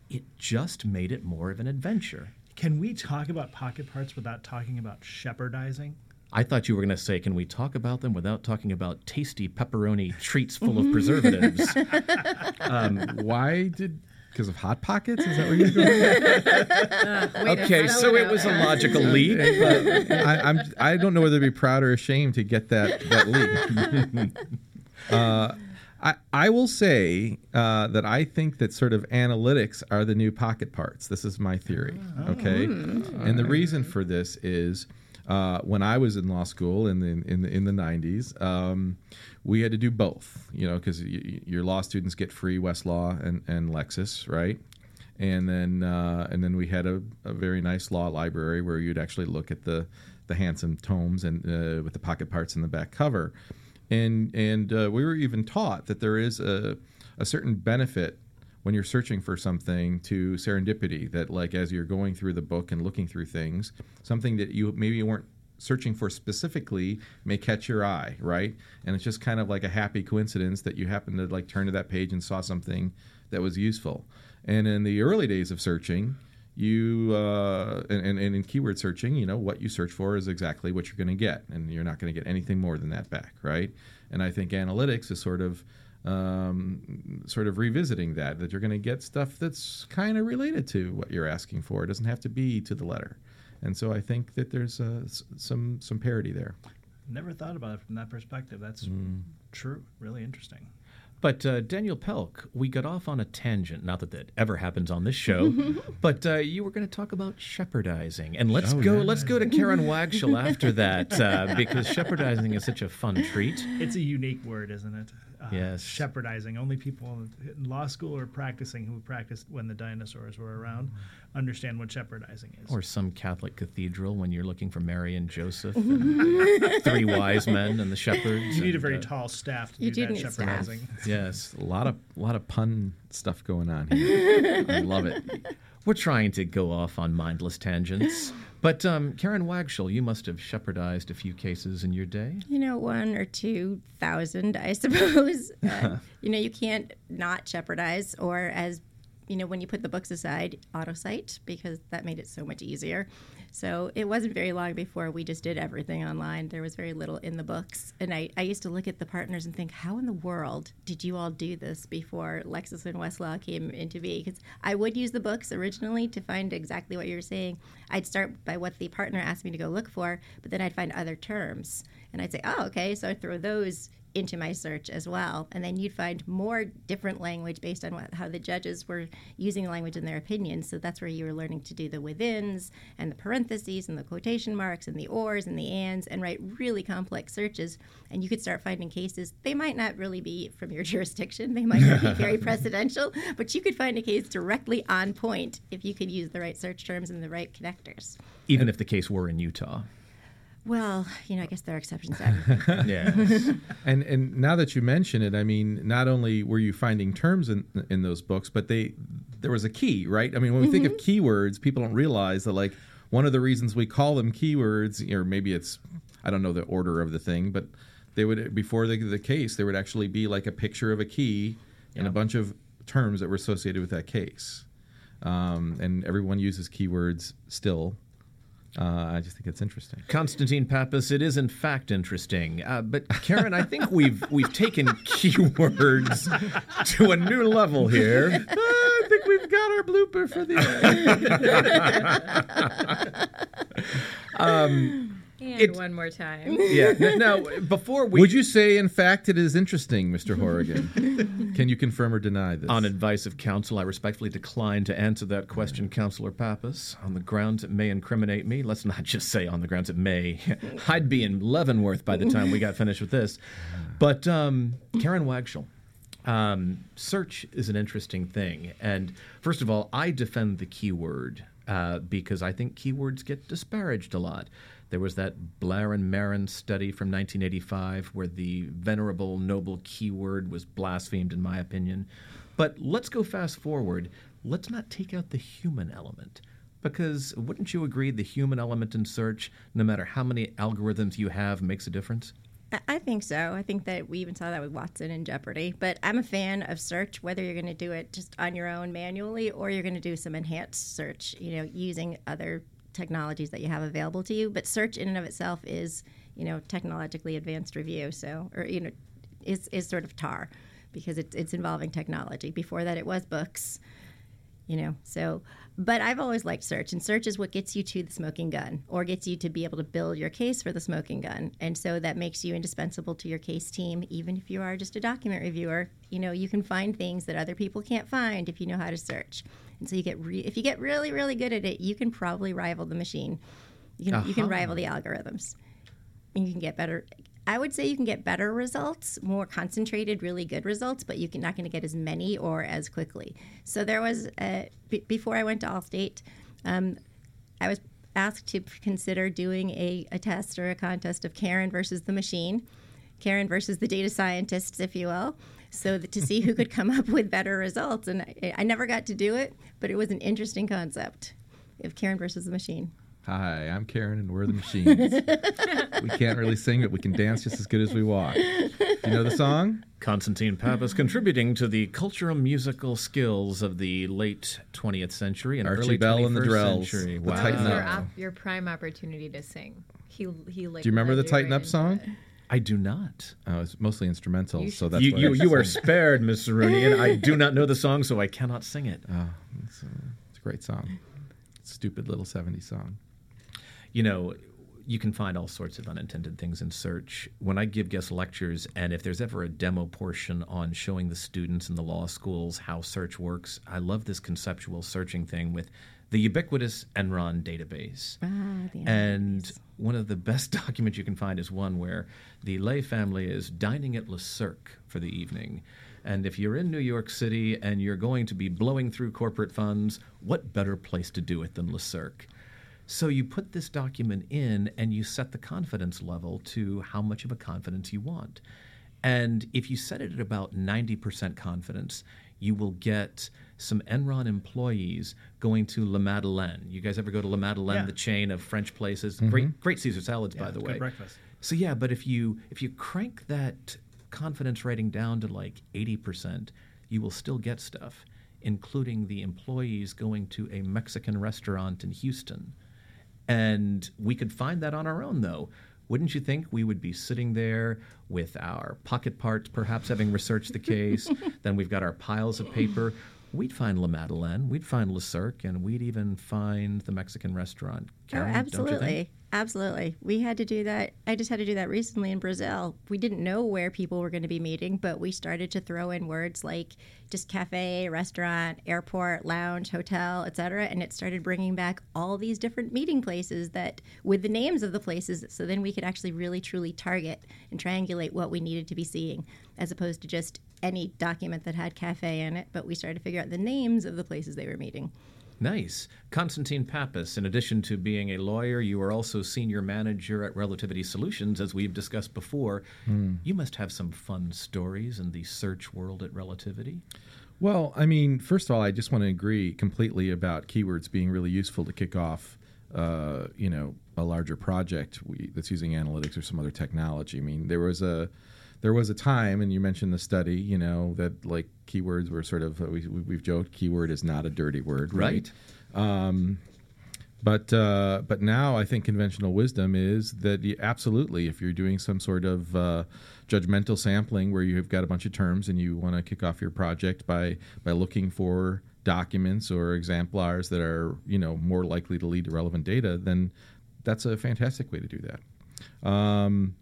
[SPEAKER 2] it just made it more of an adventure.
[SPEAKER 4] Can we talk about pocket parts without talking about Shepardizing?
[SPEAKER 2] I thought you were going to say, can we talk about them without talking about tasty pepperoni treats full of preservatives?
[SPEAKER 5] um, why did because of hot pockets? Is that what you're going?
[SPEAKER 2] uh, okay, so it was a logical leap.
[SPEAKER 5] I, I'm I don't know whether to be proud or ashamed to get that that leap. uh, I, I will say uh, that I think that sort of analytics are the new pocket parts. This is my theory. Okay, oh, and the reason for this is uh, when I was in law school in the in the in the nineties, um, we had to do both. You know, because y- your law students get free Westlaw and, and Lexis, right? And then uh, and then we had a, a, very nice law library where you'd actually look at the the handsome tomes and uh, with the pocket parts in the back cover, and and uh, we were even taught that there is a a certain benefit when you're searching for something to serendipity that like as you're going through the book and looking through things something that you maybe weren't searching for specifically may catch your eye right? And it's just kind of like a happy coincidence that you happen to like turn to that page and saw something that was useful. And in the early days of searching you uh, and, and in keyword searching you know what you search for is exactly what you're going to get and you're not going to get anything more than that back right and i think analytics is sort of um, sort of revisiting that that you're going to get stuff that's kind of related to what you're asking for. It doesn't have to be to the letter, and so I think that there's uh, some some parity there.
[SPEAKER 4] Never thought about it from that perspective. That's mm. true. Really interesting.
[SPEAKER 2] But uh, Daniel Pelk, we got off on a tangent. Not that that ever happens on this show, but uh, you were going to talk about Shepardizing, and let's oh, go. Yeah. Let's go to Karen Wagschel after that uh, because Shepardizing is such a fun treat.
[SPEAKER 4] It's a unique word, isn't it?
[SPEAKER 2] uh, yes.
[SPEAKER 4] Shepardizing. Only people in law school or practicing who practiced when the dinosaurs were around understand what Shepardizing is.
[SPEAKER 2] Or some Catholic cathedral when you're looking for Mary and Joseph, and three wise men and the shepherds.
[SPEAKER 4] You need
[SPEAKER 2] and,
[SPEAKER 4] a very uh, tall staff to
[SPEAKER 3] you
[SPEAKER 4] do,
[SPEAKER 3] do
[SPEAKER 4] that shepherdizing.
[SPEAKER 5] Yes, a lot of a lot of pun stuff going on here. I love it.
[SPEAKER 2] We're trying to go off on mindless tangents. But um, Karen Wagschel, you must have Shepardized a few cases in your day.
[SPEAKER 3] You know, one or two thousand, I suppose. uh, you know, you can't not Shepardize, or as you know, when you put the books aside, autocite because that made it so much easier. So it wasn't very long before we just did everything online. There was very little in the books. And I, I used to look at the partners and think, how in the world did you all do this before Lexis and Westlaw came into being? Because I would use the books originally to find exactly what you were saying. I'd start by what the partner asked me to go look for, but then I'd find other terms. And I'd say, oh, okay, so I throw those into my search as well. And then you'd find more different language based on what, how the judges were using language in their opinions. So that's where you were learning to do the withins and the parentheses and the quotation marks and the ors and the ands and write really complex searches. And you could start finding cases. They might not really be from your jurisdiction, they might not be very precedential, but you could find a case directly on point if you could use the right search terms and the right connectors.
[SPEAKER 2] Even if the case were in Utah.
[SPEAKER 3] Well, you know, I guess there are exceptions to
[SPEAKER 2] everything. yeah.
[SPEAKER 5] and and now that you mention it, I mean, not only were you finding terms in in those books, but they there was a key, right? I mean, when we mm-hmm. think of mm-hmm. keywords, people don't realize that like one of the reasons we call them keywords, or maybe it's I don't know the order of the thing, but they would before the, the case there would actually be like a picture of a key and a bunch of terms that were associated with that case. Um, and everyone uses keywords still uh, I just think it's interesting.
[SPEAKER 2] Constantine Pappas, it is in fact interesting. Uh, but Karen, I think we've we've taken keywords to a new level here.
[SPEAKER 5] Uh, I think we've got our blooper for the
[SPEAKER 1] um, and it, one more time.
[SPEAKER 2] Yeah. Now, before we.
[SPEAKER 5] Would you say, in fact, it is interesting, Mr. Horrigan? Can you confirm or deny this?
[SPEAKER 2] On advice of counsel, I respectfully decline to answer that question, Counselor Pappas, on the grounds it may incriminate me. Let's not just say on the grounds it may. I'd be in Leavenworth by the time we got finished with this. But um, Karen Wagschel. Um, search is an interesting thing. And first of all, I defend the keyword uh, because I think keywords get disparaged a lot. There was that Blair and Maron study from 1985 where the venerable, noble keyword was blasphemed, in my opinion. But let's go fast forward. Let's not take out the human element. Because wouldn't you agree the human element in search, no matter how many algorithms you have, makes a difference?
[SPEAKER 3] I- think so. I think that we even saw that with Watson and Jeopardy. But I'm a fan of search, whether you're going to do it just on your own manually or you're going to do some enhanced search, you know, using other technologies that you have available to you. But search in and of itself is, you know, technologically advanced review. So, or, you know, is, is sort of tar because it's, it's involving technology. Before that, it was books you know so but i've always liked search and search is what gets you to the smoking gun or gets you to be able to build your case for the smoking gun and so that makes you indispensable to your case team even if you are just a document reviewer you know you can find things that other people can't find if you know how to search and so you get re- if you get really really good at it you can probably rival the machine. You can you can rival the algorithms. And you can get better I would say you can get better results, more concentrated, really good results, but you're not going to get as many or as quickly. So there was, a, b- before I went to Allstate, um, I was asked to consider doing a, a test or a contest of Karen versus the machine, Karen versus the data scientists, if you will, so that to see who could come up with better results. And I, I never got to do it, but it was an interesting concept of Karen versus the machine.
[SPEAKER 5] Hi, I'm Karen, and we're the machines. we can't really sing, but we can dance just as good as we walk. Do you know the song?
[SPEAKER 2] Constantine Pappas contributing to the cultural musical skills of the late 20th century and
[SPEAKER 5] Archie
[SPEAKER 2] early
[SPEAKER 5] Bell
[SPEAKER 2] 21st
[SPEAKER 5] and the Drells,
[SPEAKER 2] century.
[SPEAKER 5] the
[SPEAKER 2] Wow.
[SPEAKER 5] Tighten
[SPEAKER 1] your, op- your prime opportunity to sing. He he like.
[SPEAKER 5] Do you remember the Tighten
[SPEAKER 1] right
[SPEAKER 5] Up song?
[SPEAKER 1] it.
[SPEAKER 2] I do not.
[SPEAKER 5] Oh, it's mostly instrumental,
[SPEAKER 1] You
[SPEAKER 5] so
[SPEAKER 1] should-
[SPEAKER 5] that's
[SPEAKER 2] You,
[SPEAKER 5] what
[SPEAKER 2] you, you are spared, Miss Rooney, and I do not know the song, so I cannot sing it.
[SPEAKER 5] Oh, it's a, it's a great song. Stupid little 70s song.
[SPEAKER 2] you know, you can find all sorts of unintended things in search. When I give guest lectures, and if there's ever a demo portion on showing the students in the law schools how search works, I love this conceptual searching thing with the ubiquitous Enron database.
[SPEAKER 3] Ah, the
[SPEAKER 2] And one of the best documents you can find is one where the Lay family is dining at Le Cirque for the evening. And if you're in New York City and you're going to be blowing through corporate funds, what better place to do it than Le Cirque? So you put this document in and you set the confidence level to how much of a confidence you want. And if you set it at about 90% confidence, you will get some Enron employees going to La Madeleine. You guys ever go to La Madeleine,
[SPEAKER 4] Yeah.
[SPEAKER 2] the chain of French places? Mm-hmm. Great, great Caesar salads, by
[SPEAKER 4] Yeah,
[SPEAKER 2] the
[SPEAKER 4] good
[SPEAKER 2] way.
[SPEAKER 4] breakfast.
[SPEAKER 2] So yeah, but if you if you crank that confidence rating down to like 80%, you will still get stuff, including the employees going to a Mexican restaurant in Houston. And we could find that on our own though. Wouldn't you think we would be sitting there with our pocket parts, perhaps having researched the case? then we've got our piles of paper. We'd find La Madeleine, we'd find Le Cirque, and we'd even find the Mexican restaurant. Oh, Karen,
[SPEAKER 3] oh,
[SPEAKER 2] don't you think?
[SPEAKER 3] absolutely. Absolutely. We had to do that. I just had to do that recently in Brazil. We didn't know where people were going to be meeting, but we started to throw in words like just cafe, restaurant, airport, lounge, hotel, etc. And it started bringing back all these different meeting places that with the names of the places. So then we could actually really truly target and triangulate what we needed to be seeing as opposed to just any document that had cafe in it. But we started to figure out the names of the places they were meeting.
[SPEAKER 2] Nice. Constantine Pappas, in addition to being a lawyer, you are also senior manager at Relativity Solutions, as we've discussed before. You must have some fun stories in the search world at Relativity.
[SPEAKER 5] Well, I mean, first of all, I just want to agree completely about keywords being really useful to kick off, uh, you know, a larger project we, that's using analytics or some other technology. I mean, there was a there was a time, and you mentioned the study, you know, that like keywords were sort of we, we- we've joked keyword is not a dirty word, right? Um, but uh, but now I think conventional wisdom is that you, absolutely, if you're doing some sort of uh, judgmental sampling where you've got a bunch of terms and you want to kick off your project by by looking for documents or exemplars that are you know more likely to lead to relevant data, then that's a fantastic way to do that. Um,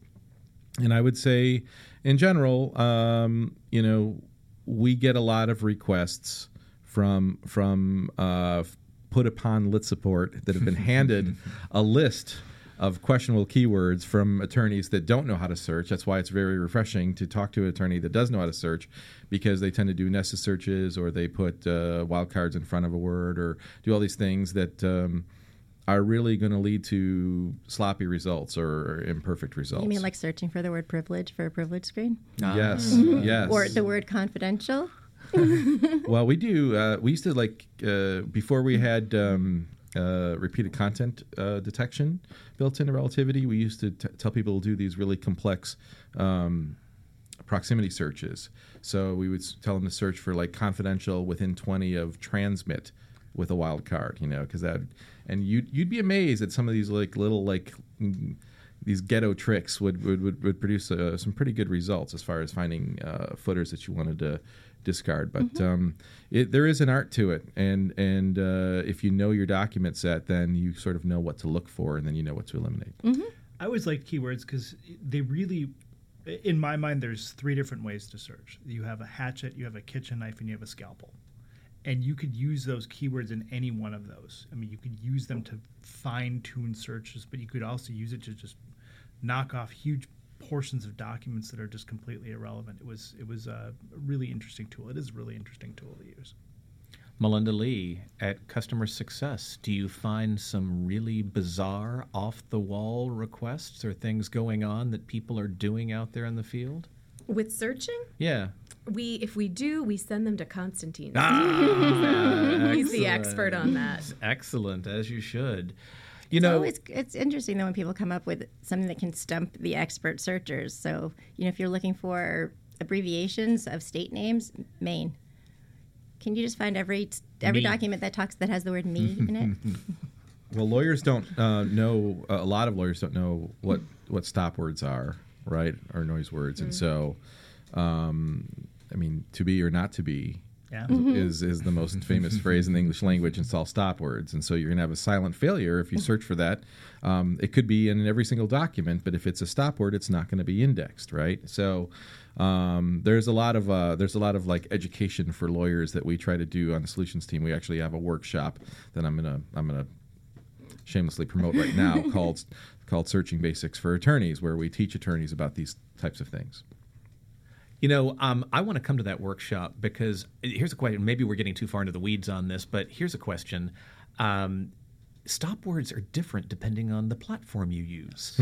[SPEAKER 5] and I would say, in general, um, you know, we get a lot of requests from from uh, put upon lit support that have been handed a list of questionable keywords from attorneys that don't know how to search. That's why it's very refreshing to talk to an attorney that does know how to search, because they tend to do nested searches or they put uh, wildcards in front of a word or do all these things that. Um, are really going to lead to sloppy results or imperfect results.
[SPEAKER 3] You mean like searching for the word privilege for a privilege screen?
[SPEAKER 5] Yes, yes.
[SPEAKER 3] Or the word confidential?
[SPEAKER 5] well, we do. Uh, we used to like uh, before we had um, uh, repeated content uh, detection built into relativity. We used to t- tell people to do these really complex um, proximity searches. So we would tell them to search for like confidential within 20 of transmit with a wild card, you know, because that, and you'd, you'd be amazed at some of these like little like these ghetto tricks would would, would, would produce uh, some pretty good results as far as finding uh, footers that you wanted to discard. But um, it, there is an art to it, and and uh, if you know your document set, then you sort of know what to look for, and then you know what to eliminate.
[SPEAKER 4] I always like keywords because they really, in my mind, there's three different ways to search. You have a hatchet, you have a kitchen knife, and you have a scalpel. And you could use those keywords in any one of those. I mean, you could use them to fine tune searches, but you could also use it to just knock off huge portions of documents that are just completely irrelevant. It was it was a really interesting tool. It is a really interesting tool to use.
[SPEAKER 2] Melinda Lee, at Customer Success, do you find some really bizarre, off the wall requests or things going on that people are doing out there in the field?
[SPEAKER 6] With searching,
[SPEAKER 2] Yeah.
[SPEAKER 6] We if we do, we send them to Constantine.
[SPEAKER 2] Ah,
[SPEAKER 6] He's the expert on that.
[SPEAKER 2] Excellent, as you should. You
[SPEAKER 3] It's
[SPEAKER 2] know,
[SPEAKER 3] always it's interesting though when people come up with something that can stump the expert searchers. So you know if you're looking for abbreviations of state names, Maine. Can you just find every every
[SPEAKER 2] Me.
[SPEAKER 3] document that talks that has the word "me" in it?
[SPEAKER 5] Well, lawyers don't uh, know. A lot of lawyers don't know what what stop words are, right, or noise words, and so, um, I mean, to be or not to be
[SPEAKER 4] Yeah.
[SPEAKER 5] is is the most famous phrase in the English language. It's all stop words, and so you're going to have a silent failure if you search for that. Um, it could be in every single document, but if it's a stop word, it's not going to be indexed, right? So. Um, there's a lot of uh, there's a lot of like education for lawyers that we try to do on the solutions team. We actually have a workshop that I'm gonna I'm gonna shamelessly promote right now called called Searching Basics for Attorneys, where we teach attorneys about these types of things.
[SPEAKER 2] You know, um, I want to come to that workshop because here's a question. Maybe we're getting too far into the weeds on this, but here's a question. Um, stop words are different depending on the platform you use.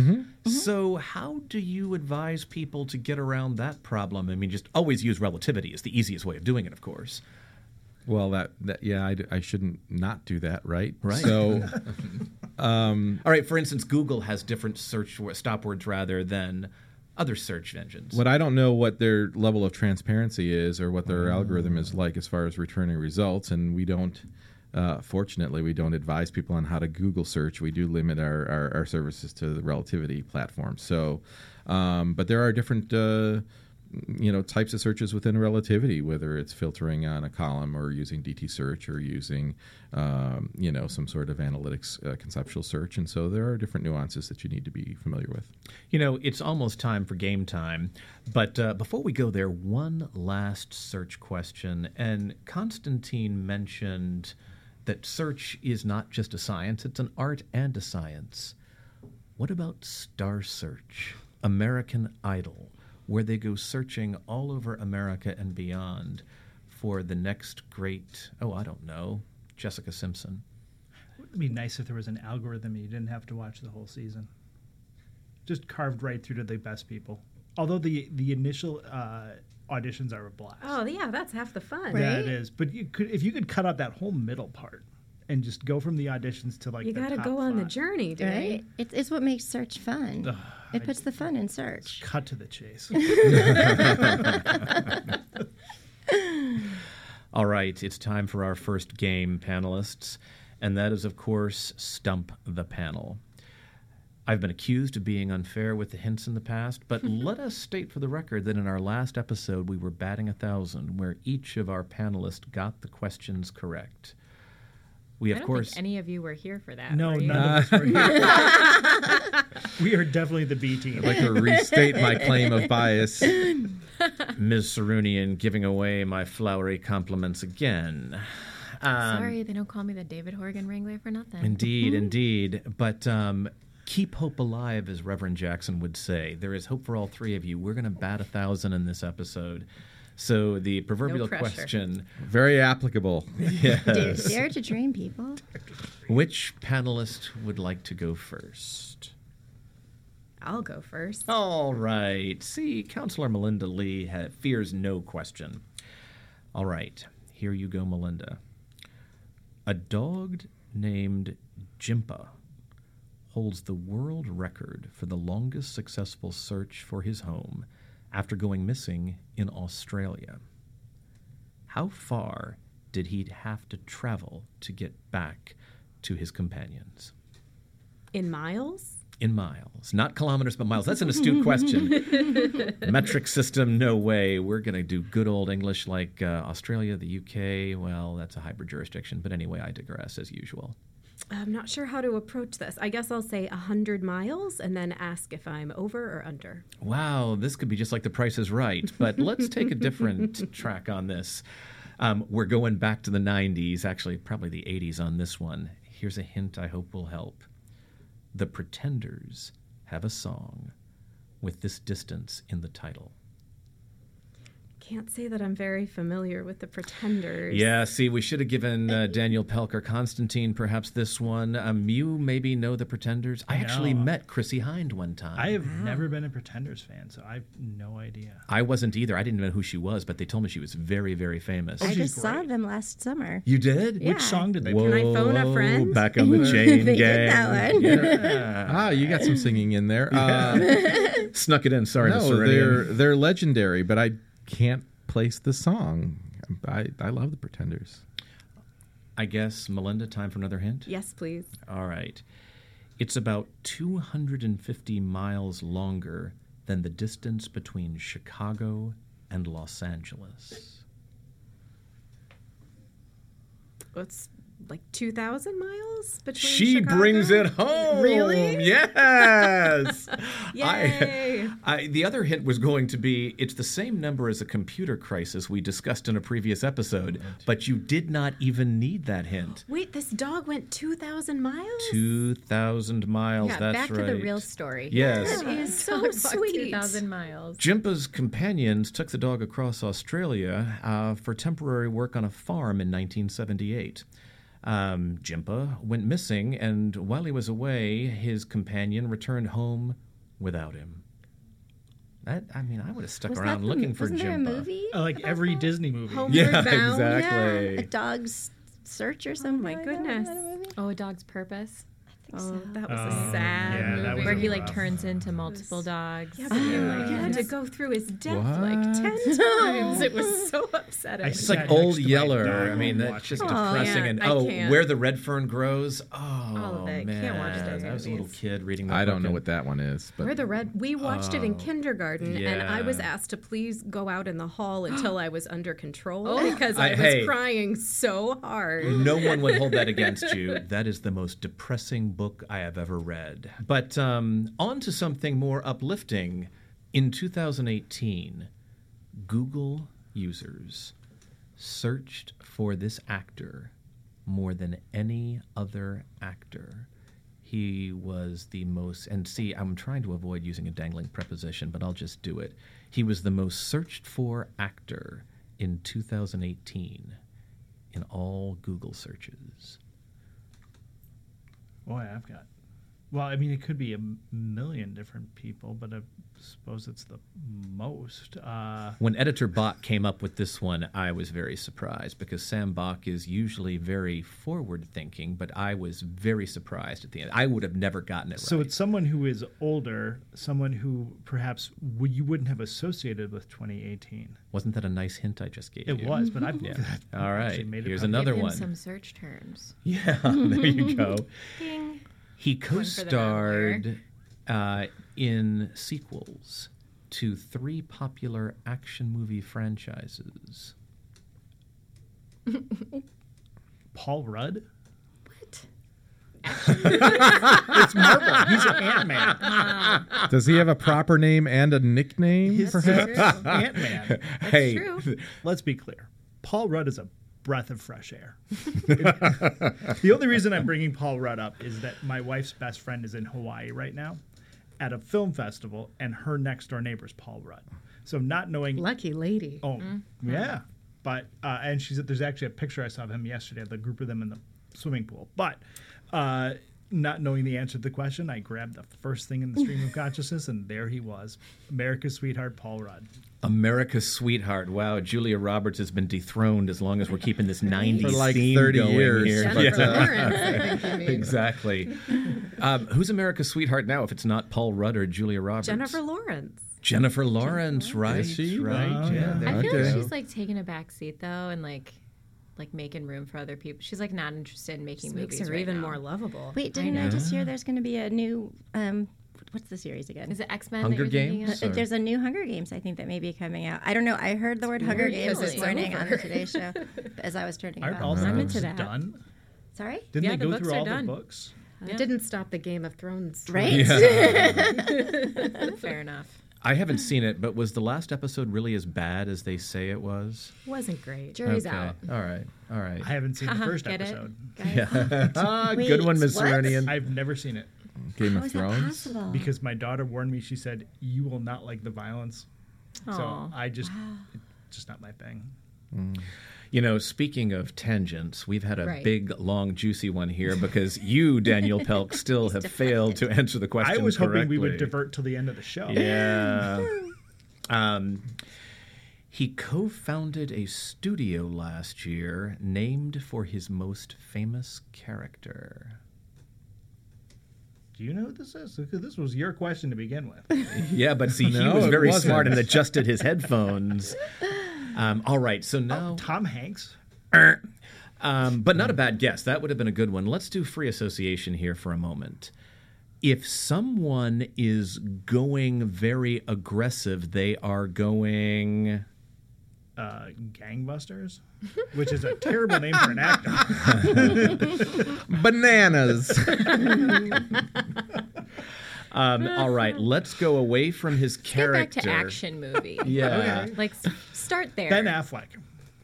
[SPEAKER 2] So, how do you advise people to get around that problem? I mean, just always use relativity is the easiest way of doing it, of course.
[SPEAKER 5] Well, that, that yeah, I shouldn't not do that, right?
[SPEAKER 2] Right.
[SPEAKER 5] So
[SPEAKER 2] All right, for instance, Google has different search stop words rather than other search engines.
[SPEAKER 5] what I don't know what their level of transparency is or what their algorithm is like as far as returning results, and we don't. Uh, fortunately, we don't advise people on how to Google search. We do limit our, our, our services to the relativity platform. So, um, but there are different uh, you know types of searches within relativity, whether it's filtering on a column or using dtSearch or using um, you know some sort of analytics uh, conceptual search. And so there are different nuances that you need to be familiar with.
[SPEAKER 2] You know, it's almost time for game time. But uh, before we go there, one last search question. And Constantine mentioned that search is not just a science, it's an art and a science. What about Star Search, American Idol, where they go searching all over America and beyond for the next great, oh, I don't know, Jessica Simpson?
[SPEAKER 4] It'd be nice if there was an algorithm and you didn't have to watch the whole season. Just carved right through to the best people. Although the the initial uh, auditions are a blast.
[SPEAKER 6] Oh yeah, that's half the fun.
[SPEAKER 4] yeah, it is. But you could if you could cut out that whole middle part and just go from the auditions to like
[SPEAKER 6] You
[SPEAKER 4] the
[SPEAKER 6] got to
[SPEAKER 4] top
[SPEAKER 6] go on the journey, dude.
[SPEAKER 3] Right? It's, it's what makes search fun.
[SPEAKER 4] Ugh,
[SPEAKER 3] it puts the fun in search.
[SPEAKER 4] cut to the chase.
[SPEAKER 2] All right, it's time for our first game, panelists, and that is, of course, Stump the Panel. I've been accused of being unfair with the hints in the past, but let us state for the record that in our last episode we were batting a thousand, where each of our panelists got the questions correct. We,
[SPEAKER 1] I
[SPEAKER 2] of
[SPEAKER 1] don't
[SPEAKER 2] course,
[SPEAKER 1] think any of you were here for that.
[SPEAKER 4] no,
[SPEAKER 1] were you?
[SPEAKER 4] none of us were here. we are definitely the B team.
[SPEAKER 5] I'd like to restate my claim of bias.
[SPEAKER 2] Ms. Sarunian giving away my flowery compliments again. Um,
[SPEAKER 1] Sorry, they don't call me the David Horrigan Wrangler for nothing.
[SPEAKER 2] Indeed, indeed. But um, keep hope alive, as Reverend Jackson would say. There is hope for all three of you. We're going to bat a thousand in this episode. So the proverbial
[SPEAKER 6] pressure.
[SPEAKER 2] question:
[SPEAKER 5] Very applicable.
[SPEAKER 3] Dare,
[SPEAKER 2] Yes.
[SPEAKER 3] dare to dream, people.
[SPEAKER 2] Which panelist would like to go first?
[SPEAKER 6] I'll go first.
[SPEAKER 2] All right. See, Counselor Melinda Lee ha- fears no question. All right. Here you go, Melinda. A dog named Jimpa holds the world record for the longest successful search for his home after going missing in Australia. How far did he have to travel to get back to his companions?
[SPEAKER 6] In miles?
[SPEAKER 2] In miles, not kilometers, but miles. That's an astute question. Metric system, no way. We're going to do good old English like uh, Australia, the UK. Well, that's a hybrid jurisdiction. But anyway, I digress as usual.
[SPEAKER 6] I'm not sure how to approach this. I guess I'll say 100 miles and then ask if I'm over or under.
[SPEAKER 2] Wow, this could be just like the price is right. But let's take a different track on this. Um, we're going back to the 90s, actually, probably the 80s on this one. Here's a hint I hope will help. The Pretenders have a song with this distance in the title.
[SPEAKER 6] Can't say that I'm very familiar with the Pretenders.
[SPEAKER 2] Yeah, see, we should have given uh, Daniel Pelk or Constantine perhaps this one. Um, you maybe know the Pretenders. I actually
[SPEAKER 4] No.
[SPEAKER 2] met Chrissie Hynde one time.
[SPEAKER 4] I have never been a Pretenders fan, so I've no idea.
[SPEAKER 2] I wasn't either. I didn't know who she was, but they told me she was very, very famous.
[SPEAKER 3] I
[SPEAKER 4] she's
[SPEAKER 3] just saw them last summer.
[SPEAKER 2] you did?
[SPEAKER 3] Yeah.
[SPEAKER 4] Which song did they
[SPEAKER 2] Whoa,
[SPEAKER 4] play?
[SPEAKER 6] I phone a friend?
[SPEAKER 2] Back on the chain
[SPEAKER 3] They
[SPEAKER 2] gang.
[SPEAKER 3] did that one.
[SPEAKER 2] Yeah.
[SPEAKER 5] Ah, you got some singing in there. Uh,
[SPEAKER 2] Snuck it in. Sorry,
[SPEAKER 5] no, they're they're legendary, but I can't place the song. I I love the Pretenders.
[SPEAKER 2] I guess, Melinda, time for another hint?
[SPEAKER 6] Yes, please.
[SPEAKER 2] All right. It's about 250 miles longer than the distance between Chicago and Los Angeles.
[SPEAKER 6] It's like 2,000 miles between
[SPEAKER 2] She
[SPEAKER 6] Chicago?
[SPEAKER 2] brings it home.
[SPEAKER 6] Really?
[SPEAKER 2] Yes.
[SPEAKER 6] Yay.
[SPEAKER 2] I, I, the other hint was going to be it's the same number as a computer crisis we discussed in a previous episode, but you did not even need that hint.
[SPEAKER 6] Wait, this dog went 2,000 miles?
[SPEAKER 2] 2,000 miles.
[SPEAKER 3] Yeah,
[SPEAKER 2] that's
[SPEAKER 3] back
[SPEAKER 2] right.
[SPEAKER 3] to the real story.
[SPEAKER 2] Yes.
[SPEAKER 6] That is so sweet.
[SPEAKER 1] 2,000 miles.
[SPEAKER 2] Jimpa's companions took the dog across Australia uh, for temporary work on a farm in 1978. Um, Jimpa went missing, and while he was away, his companion returned home without him. That I mean, I would have stuck
[SPEAKER 3] Was
[SPEAKER 2] around
[SPEAKER 3] the-
[SPEAKER 2] looking for
[SPEAKER 3] wasn't there a
[SPEAKER 2] Jimpa.
[SPEAKER 3] movie?
[SPEAKER 4] Uh, like
[SPEAKER 3] about
[SPEAKER 4] every
[SPEAKER 3] that?
[SPEAKER 4] Disney movie.
[SPEAKER 6] Home-
[SPEAKER 2] Yeah,
[SPEAKER 6] Homeward Bound?
[SPEAKER 2] exactly.
[SPEAKER 3] Yeah, a dog's search or something.
[SPEAKER 6] my goodness.
[SPEAKER 3] That. Was that a movie?
[SPEAKER 1] Oh, a dog's purpose,
[SPEAKER 3] I think
[SPEAKER 6] Oh,
[SPEAKER 3] so.
[SPEAKER 6] that was
[SPEAKER 4] Oh,
[SPEAKER 6] a sad
[SPEAKER 4] yeah, that
[SPEAKER 6] movie.
[SPEAKER 1] where he
[SPEAKER 4] a
[SPEAKER 1] like
[SPEAKER 4] rough-
[SPEAKER 1] turns into multiple dogs.
[SPEAKER 6] Yeah, but you,
[SPEAKER 4] Yeah.
[SPEAKER 6] you had to go through his death like 10 times. It was so upsetting.
[SPEAKER 4] I
[SPEAKER 2] It's like old Yeller. I mean, that's just
[SPEAKER 4] watching it.
[SPEAKER 6] Aw,
[SPEAKER 2] depressing.
[SPEAKER 6] Oh, yeah,
[SPEAKER 2] and oh, where the red fern grows. Oh,
[SPEAKER 6] All of oh, it.
[SPEAKER 2] man,
[SPEAKER 6] Can't watch those
[SPEAKER 2] I was a little
[SPEAKER 6] movies.
[SPEAKER 2] kid reading. That
[SPEAKER 5] I don't know what that one is, but
[SPEAKER 6] Where the red we watched it in
[SPEAKER 2] Oh,
[SPEAKER 6] kindergarten and I was asked to please go out in the hall until I was under control because
[SPEAKER 2] I-
[SPEAKER 6] I, was
[SPEAKER 2] hey.
[SPEAKER 6] crying so hard.
[SPEAKER 2] No one would hold that against you. That is the most depressing book I have ever read. But um, on to something more uplifting. In 2018, Google users searched for this actor more than any other actor. He was the most, and see, I'm trying to avoid using a dangling preposition, but I'll just do it. He was the most searched for actor in 2018 in all Google searches.
[SPEAKER 4] Boy, I've got. Well, I mean, it could be a million different people, but I suppose it's the most. Uh,
[SPEAKER 2] When Editor Bach came up with this one, I was very surprised because Sam Bach is usually very forward thinking, but I was very surprised at the end. I would have never gotten it right.
[SPEAKER 4] so
[SPEAKER 2] right.
[SPEAKER 4] it's someone who is older, someone who perhaps would, you wouldn't have associated with 2018.
[SPEAKER 2] Wasn't that a nice hint I just gave
[SPEAKER 4] It
[SPEAKER 2] you?
[SPEAKER 4] was, but I've
[SPEAKER 2] Yeah.
[SPEAKER 4] I've
[SPEAKER 2] All
[SPEAKER 4] made
[SPEAKER 2] Here's
[SPEAKER 4] up.
[SPEAKER 2] another one.
[SPEAKER 1] some search terms.
[SPEAKER 2] Yeah, there you go.
[SPEAKER 1] Ding.
[SPEAKER 2] He co-starred uh, in sequels to three popular action movie franchises.
[SPEAKER 4] Paul Rudd.
[SPEAKER 3] What?
[SPEAKER 4] It's Marvel. He's an Ant Man.
[SPEAKER 5] does he have a proper name and a nickname?
[SPEAKER 4] His
[SPEAKER 5] perhaps?
[SPEAKER 4] Ant Man.
[SPEAKER 2] hey,
[SPEAKER 6] true.
[SPEAKER 4] Let's be clear. Paul Rudd is a breath of fresh air. the only reason I'm bringing Paul Rudd up is that my wife's best friend is in Hawaii right now at a film festival, and her next door neighbor is Paul Rudd. So not knowing,
[SPEAKER 6] Lucky lady.
[SPEAKER 4] oh yeah, but uh, and she's there's actually a picture I saw of him yesterday of the group of them in the swimming pool, but. Uh, not knowing the answer to the question, I grabbed the first thing in the stream of consciousness, and there he was, America's sweetheart, Paul Rudd.
[SPEAKER 2] America's sweetheart. Wow, Julia Roberts has been dethroned as long as we're keeping this 90s
[SPEAKER 5] For like
[SPEAKER 2] theme
[SPEAKER 5] 30
[SPEAKER 2] going
[SPEAKER 5] years.
[SPEAKER 2] here.
[SPEAKER 6] Jennifer
[SPEAKER 5] Yeah.
[SPEAKER 6] Lawrence, I think.
[SPEAKER 2] Exactly. Um, who's America's sweetheart now if it's not Paul Rudd or Julia Roberts?
[SPEAKER 6] Jennifer Lawrence.
[SPEAKER 2] Jennifer Lawrence, right?
[SPEAKER 5] Is she?
[SPEAKER 2] Right.
[SPEAKER 4] Oh,
[SPEAKER 2] yeah.
[SPEAKER 4] yeah.
[SPEAKER 1] I feel
[SPEAKER 5] Okay.
[SPEAKER 1] like she's like taking a back seat though, and like like making room for other people. She's like not interested in making
[SPEAKER 6] Just makes
[SPEAKER 1] movies
[SPEAKER 6] her
[SPEAKER 1] right
[SPEAKER 6] even
[SPEAKER 1] now.
[SPEAKER 6] more lovable.
[SPEAKER 3] Wait, didn't I, just hear there's going to be a new? Um, what's the series again?
[SPEAKER 1] Is it X Men?
[SPEAKER 2] Hunger Games?
[SPEAKER 3] Uh, There's a new Hunger Games, I think, that may be coming out. I don't know. I heard the word Hunger Games this
[SPEAKER 1] It's
[SPEAKER 3] morning on the Today Show as I was turning it
[SPEAKER 4] Aren't
[SPEAKER 3] on.
[SPEAKER 4] all the
[SPEAKER 1] I'm
[SPEAKER 4] books done?
[SPEAKER 3] Sorry?
[SPEAKER 4] Didn't
[SPEAKER 1] Yeah,
[SPEAKER 4] they
[SPEAKER 1] the
[SPEAKER 4] go
[SPEAKER 1] books
[SPEAKER 4] through
[SPEAKER 1] are
[SPEAKER 4] all
[SPEAKER 1] done.
[SPEAKER 4] the books?
[SPEAKER 6] It didn't stop the Game of Thrones.
[SPEAKER 3] Right?
[SPEAKER 1] Fair enough.
[SPEAKER 2] I haven't seen it, but was the last episode really as bad as they say it was?
[SPEAKER 6] Wasn't great.
[SPEAKER 1] Jury's
[SPEAKER 2] okay.
[SPEAKER 1] out.
[SPEAKER 2] All right. All right.
[SPEAKER 4] I haven't seen the first
[SPEAKER 1] get it?
[SPEAKER 4] episode.
[SPEAKER 1] Guys?
[SPEAKER 2] ah,
[SPEAKER 3] Wait,
[SPEAKER 2] good one, Miss
[SPEAKER 3] what?
[SPEAKER 2] Serenian.
[SPEAKER 4] I've never seen it
[SPEAKER 5] Game
[SPEAKER 3] How
[SPEAKER 5] of
[SPEAKER 3] is that
[SPEAKER 5] Thrones.
[SPEAKER 3] possible?
[SPEAKER 4] because my daughter warned me. She said, "You will not like the violence." So I just, it's just not my thing.
[SPEAKER 2] You know, speaking of tangents, we've had a
[SPEAKER 6] Right.
[SPEAKER 2] big, long, juicy one here because you, Daniel Pelk, still have failed to answer the question
[SPEAKER 4] I was hoping we would divert till the end of the show.
[SPEAKER 2] Yeah. um, he co founded a studio last year named for his most famous character.
[SPEAKER 4] Do you know who this is? This was your question to begin with.
[SPEAKER 2] Yeah, but see, he was very smart and adjusted his headphones. Um, all right, so now.
[SPEAKER 4] Tom Hanks.
[SPEAKER 2] Um, but not a bad guess. That would have been a good one. Let's do free association here for a moment. If someone is going very aggressive, they are going.
[SPEAKER 4] Uh, Gangbusters, which is a terrible name for an actor.
[SPEAKER 5] Bananas.
[SPEAKER 2] Um, all right, let's go away from his
[SPEAKER 1] Get
[SPEAKER 2] character.
[SPEAKER 1] back to action movie.
[SPEAKER 2] Yeah.
[SPEAKER 1] Like start there.
[SPEAKER 4] Ben Affleck.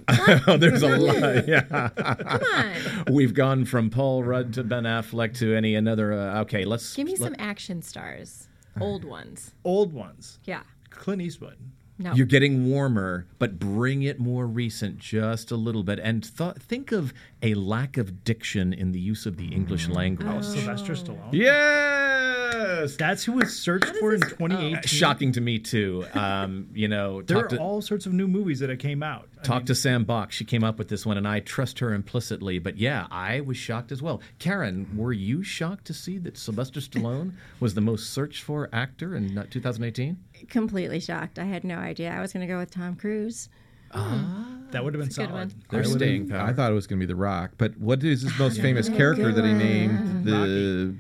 [SPEAKER 2] oh, there's a lot. Yeah.
[SPEAKER 1] Come on.
[SPEAKER 2] We've gone from Paul Rudd to Ben Affleck to any another. Uh, okay, let's
[SPEAKER 1] Give me
[SPEAKER 2] let-
[SPEAKER 1] some action stars. Old ones.
[SPEAKER 4] Old ones.
[SPEAKER 1] Yeah.
[SPEAKER 4] Clint Eastwood.
[SPEAKER 1] No.
[SPEAKER 2] You're getting warmer, but bring it more recent just a little bit. And th- think of a lack of diction in the use of the English language.
[SPEAKER 4] Oh, Sylvester Stallone.
[SPEAKER 2] Yes!
[SPEAKER 4] That's who was searched for in 2018.
[SPEAKER 2] Shocking to me, too. Um, you know,
[SPEAKER 4] There
[SPEAKER 2] talk
[SPEAKER 4] are
[SPEAKER 2] to,
[SPEAKER 4] all sorts of new movies that have came out. I mean,
[SPEAKER 2] to Sam Bach. She came up with this one, and I trust her implicitly. But yeah, I was shocked as well. Karen, were you shocked to see that Sylvester Stallone was the most searched for actor in uh, 2018?
[SPEAKER 3] Completely shocked. I had no idea. I was going to go with Tom Cruise.
[SPEAKER 4] That would have been
[SPEAKER 1] a good
[SPEAKER 4] solid.
[SPEAKER 1] one.
[SPEAKER 2] Their
[SPEAKER 5] I
[SPEAKER 2] staying power.
[SPEAKER 5] I thought it was going to be The Rock, but what is his most famous character that he named? The, the-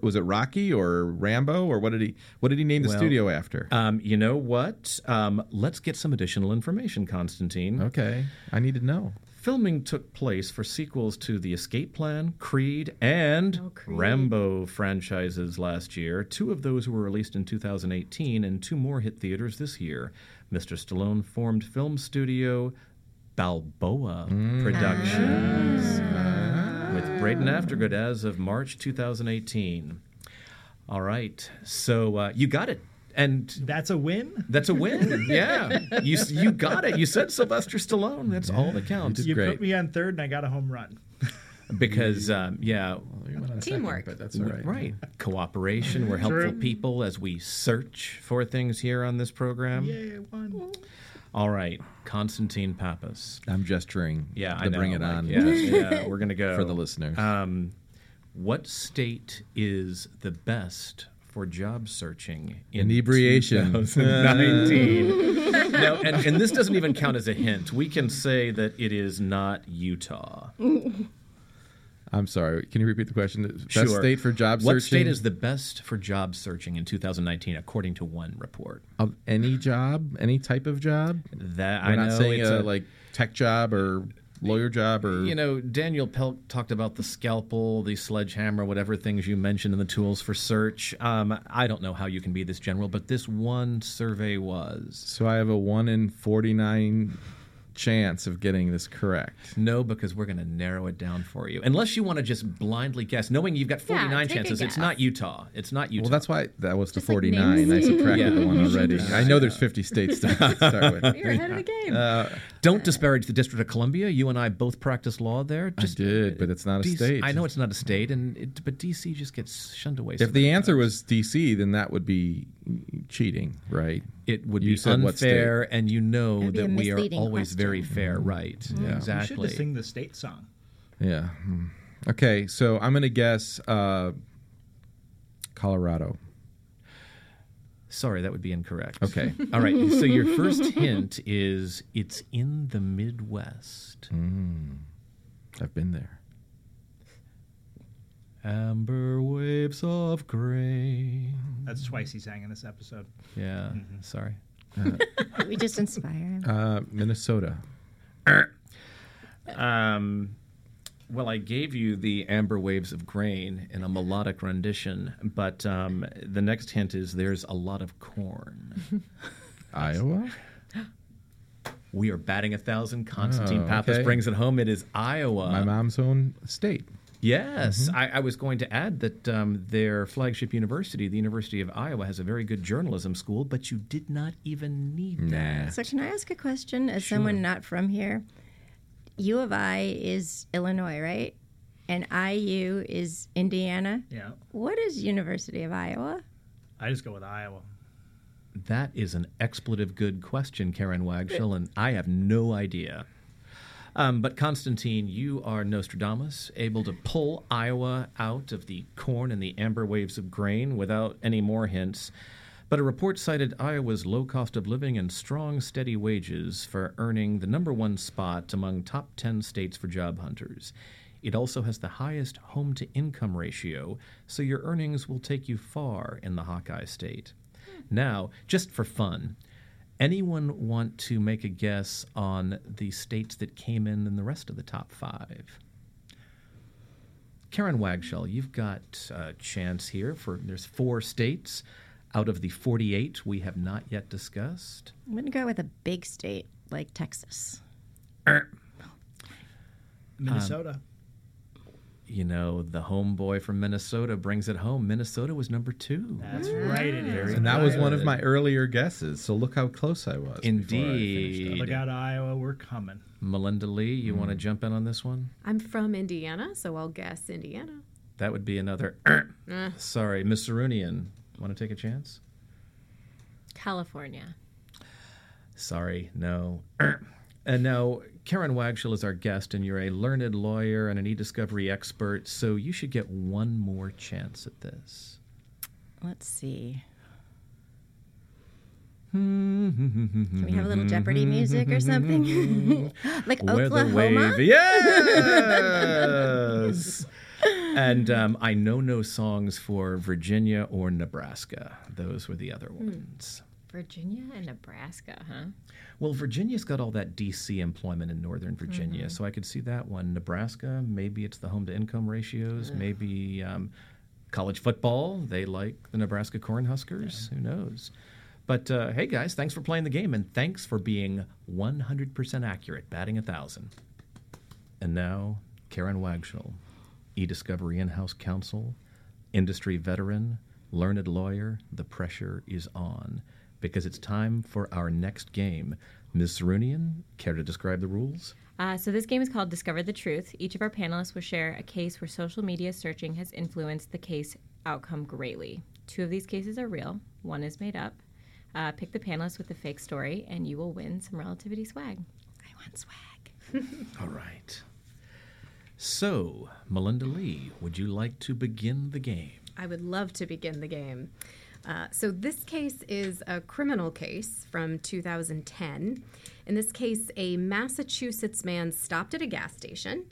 [SPEAKER 5] was it Rocky or Rambo or what did he what did he name the
[SPEAKER 2] Well,
[SPEAKER 5] studio after?
[SPEAKER 2] Um, you know what? Um, let's get some additional information, Constantine.
[SPEAKER 5] okay, I need to know.
[SPEAKER 2] Filming took place for sequels to The Escape Plan, Creed, and
[SPEAKER 6] Oh, Creed.
[SPEAKER 2] Rambo franchises last year. Two of those were released in 2018, and two more hit theaters this year. Mr. Stallone formed film studio Balboa Productions with Braden Aftergood as of March 2018. All right, so uh, you got it. And
[SPEAKER 4] That's a win.
[SPEAKER 2] that's a win. yeah, you you got it. You said Sylvester Stallone. That's all that counts.
[SPEAKER 4] You
[SPEAKER 5] great.
[SPEAKER 4] put me on third, and I got a home run.
[SPEAKER 2] Because um, yeah,
[SPEAKER 5] Well, you went on second,
[SPEAKER 6] Teamwork.
[SPEAKER 5] but that's all right.
[SPEAKER 2] right. Cooperation. We're helpful
[SPEAKER 4] True.
[SPEAKER 2] people as we search for things here on this program.
[SPEAKER 4] Yay, one.
[SPEAKER 2] All right, Constantine Pappas.
[SPEAKER 5] I'm gesturing.
[SPEAKER 2] Yeah,
[SPEAKER 5] to
[SPEAKER 2] I know.
[SPEAKER 5] bring it
[SPEAKER 2] like,
[SPEAKER 5] on
[SPEAKER 2] Yeah, yeah, we're gonna go
[SPEAKER 5] for the listeners.
[SPEAKER 2] Um, what state is the best for job searching in
[SPEAKER 5] Inebriation.
[SPEAKER 2] 2019? no, and, and this doesn't even count as a hint. We can say that it is not Utah.
[SPEAKER 5] I'm sorry. Can you repeat the question? Best
[SPEAKER 2] Sure.
[SPEAKER 5] state for job
[SPEAKER 2] What
[SPEAKER 5] searching
[SPEAKER 2] state is the best for job searching in 2019, according to one report?
[SPEAKER 5] of any job, any type of job?
[SPEAKER 2] That
[SPEAKER 5] We're
[SPEAKER 2] I
[SPEAKER 5] not
[SPEAKER 2] know
[SPEAKER 5] saying
[SPEAKER 2] it's
[SPEAKER 5] a,
[SPEAKER 2] a,
[SPEAKER 5] like tech job or lawyer job or
[SPEAKER 2] You know, Daniel Pelk talked about the scalpel, the sledgehammer, whatever things you mentioned in the tools for search. Um, I don't know how you can be this general, but this one survey was.
[SPEAKER 5] So I have a one in forty nine chance of getting this correct.
[SPEAKER 2] No, because we're going to narrow it down for you. Unless you want to just blindly guess, knowing you've got 49
[SPEAKER 1] take a
[SPEAKER 2] chances, it's not Utah. It's not Utah.
[SPEAKER 5] Well, that's why that was the
[SPEAKER 1] Just, like,
[SPEAKER 5] forty
[SPEAKER 1] name
[SPEAKER 5] nine. I subtracted
[SPEAKER 2] Yeah.
[SPEAKER 5] the one already. I know there's fifty states to start with.
[SPEAKER 1] You're ahead of the game.
[SPEAKER 5] Uh,
[SPEAKER 2] Don't disparage the District of Columbia. You and I both practice law there.
[SPEAKER 5] I did, but it's not a
[SPEAKER 2] DC
[SPEAKER 5] state.
[SPEAKER 2] I know it's not a state, and it, but DC just gets shunned away.
[SPEAKER 5] If the answer was DC, then that would be cheating, right?
[SPEAKER 2] It would
[SPEAKER 5] You
[SPEAKER 2] be
[SPEAKER 5] said state?
[SPEAKER 2] unfair, and you know that we are
[SPEAKER 3] misleading
[SPEAKER 2] always very
[SPEAKER 3] question.
[SPEAKER 2] fair, right?
[SPEAKER 5] Yeah.
[SPEAKER 4] You should
[SPEAKER 2] Exactly.
[SPEAKER 4] just sing the state song.
[SPEAKER 5] Yeah. Hmm. Okay, so I'm going to guess uh, Colorado.
[SPEAKER 2] Sorry, that would be incorrect.
[SPEAKER 5] Okay.
[SPEAKER 2] All right. So your first hint is it's in the Midwest.
[SPEAKER 5] Mm. I've been there.
[SPEAKER 2] Amber waves of grain.
[SPEAKER 4] That's twice he sang in this episode.
[SPEAKER 2] Yeah. Sorry.
[SPEAKER 3] we just inspire him.
[SPEAKER 5] Uh, Minnesota.
[SPEAKER 2] Um, well, I gave you the Amber Waves of Grain in a melodic rendition, but um, the next hint is there's a lot of corn.
[SPEAKER 5] Iowa?
[SPEAKER 2] We are batting a thousand. Constantine
[SPEAKER 5] Oh,
[SPEAKER 2] Pappas
[SPEAKER 5] okay.
[SPEAKER 2] brings it home. It is Iowa.
[SPEAKER 5] My mom's own state.
[SPEAKER 2] Yes, I, I was going to add that um, their flagship university, the University of Iowa, has a very good journalism school, but you did not even need
[SPEAKER 5] Nah.
[SPEAKER 2] that.
[SPEAKER 3] So, can I ask a question as someone not from here? U of I is Illinois, right? And IU is Indiana.
[SPEAKER 4] Yeah.
[SPEAKER 3] What is University of Iowa?
[SPEAKER 4] I just go with Iowa.
[SPEAKER 2] That is an expletive good question, Karen Wagshall, and I have no idea. Um, but Constantine, you are Nostradamus, able to pull Iowa out of the corn and the amber waves of grain without any more hints. But a report cited Iowa's low cost of living and strong, steady wages for earning the number one spot among top 10 states for job hunters. It also has the highest home to income ratio, so your earnings will take you far in the Hawkeye state. Now, just for fun, anyone want to make a guess on the states that came in in the rest of the top five? Karen Wagshall, you've got a chance here for there's four states out of the 48 we have not yet discussed.
[SPEAKER 3] I'm going to go with a big state like Texas. Er.
[SPEAKER 4] Um, Minnesota.
[SPEAKER 2] You know, the homeboy from Minnesota brings it home. Minnesota was number two.
[SPEAKER 4] That's right. It mm. is.
[SPEAKER 5] And that was one of my earlier guesses. So look how close I was. before I finished
[SPEAKER 2] Indeed.
[SPEAKER 5] up.
[SPEAKER 4] Look out, Iowa. We're coming.
[SPEAKER 2] Melinda Lee, you want to mm. jump in on this one?
[SPEAKER 6] I'm from Indiana, so I'll guess Indiana.
[SPEAKER 2] That would be another. Ah. Sorry, Miss Sarunian. Want to take a chance?
[SPEAKER 1] California.
[SPEAKER 2] Sorry, no. and now, Karen Wagshall is our guest, and you're a learned lawyer and an e discovery expert, so you should get one more chance at this.
[SPEAKER 3] Let's see. Can we have a little Jeopardy music or something? like
[SPEAKER 2] Where the
[SPEAKER 3] Oklahoma?
[SPEAKER 2] Yes! and um, I know no songs for Virginia or Nebraska. Those were the other ones.
[SPEAKER 1] Virginia and Nebraska, huh?
[SPEAKER 2] Well, Virginia's got all that DC employment in Northern Virginia,
[SPEAKER 3] Mm-hmm.
[SPEAKER 2] so I could see that one. Nebraska, maybe it's the home to income ratios, maybe um, college football. They like the Nebraska Cornhuskers. Who knows? But uh, hey, guys, thanks for playing the game, and thanks for being 100% accurate, batting a thousand. And now, Karen Wagshall, e-discovery in-house counsel, industry veteran, learned lawyer. The pressure is on because it's time for our next game. Ms. Sarunian, care to describe the rules?
[SPEAKER 1] Uh, so this game is called Discover the Truth. Each of our panelists will share a case where social media searching has influenced the case outcome greatly. Two of these cases are real. One is made up. Uh, pick the panelist with the fake story, and you will win some relativity swag.
[SPEAKER 3] I want swag.
[SPEAKER 2] All right. So, Melinda Lee, would you like to begin the game?
[SPEAKER 6] I would love to begin the game. Uh, so, this case is a criminal case from 2010. In this case, a Massachusetts man stopped at a gas station,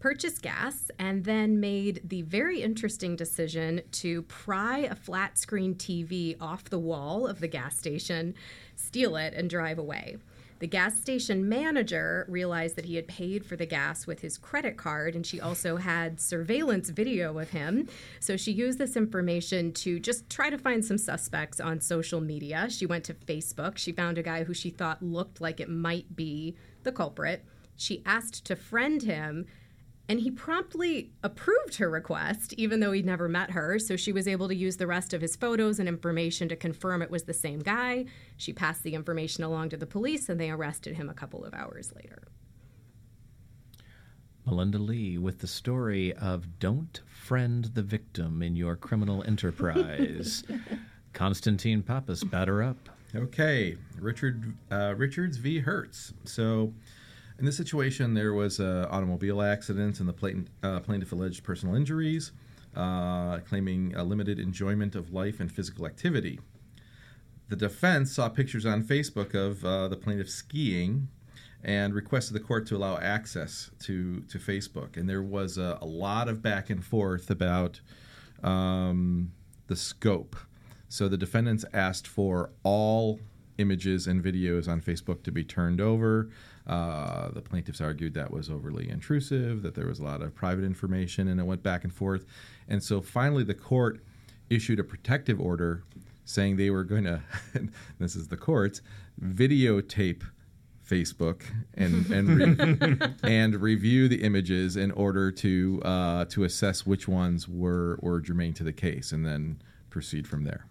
[SPEAKER 6] purchased gas, and then made the very interesting decision to pry a flat screen TV off the wall of the gas station, steal it, and drive away. The gas station manager realized that he had paid for the gas with his credit card, and she also had surveillance video of him. So she used this information to just try to find some suspects on social media. She went to Facebook. She found a guy who she thought looked like it might be the culprit. She asked to friend him, and he promptly approved her request, even though he'd never met her. So she was able to use the rest of his photos and information to confirm it was the same guy. She passed the information along to the police, and they arrested him a couple of hours later.
[SPEAKER 2] Melinda Lee with the story of Don't Friend the Victim in Your Criminal Enterprise. Constantine Pappas, batter up.
[SPEAKER 5] Okay, Richard uh, Richards v. Hertz. So, in this situation, there was an automobile accident, and the plaintiff, uh, plaintiff alleged personal injuries, uh, claiming a limited enjoyment of life and physical activity. The defense saw pictures on Facebook of uh, the plaintiff skiing and requested the court to allow access to, to Facebook. And there was a, a lot of back and forth about um, the scope. So the defendants asked for all images and videos on Facebook to be turned over. Uh, the plaintiffs argued that was overly intrusive, that there was a lot of private information, and it went back and forth. And so finally, the court issued a protective order saying they were going to, this is the courts, videotape Facebook and and re- and review the images in order to uh, to assess which ones were were germane to the case, and then proceed from there.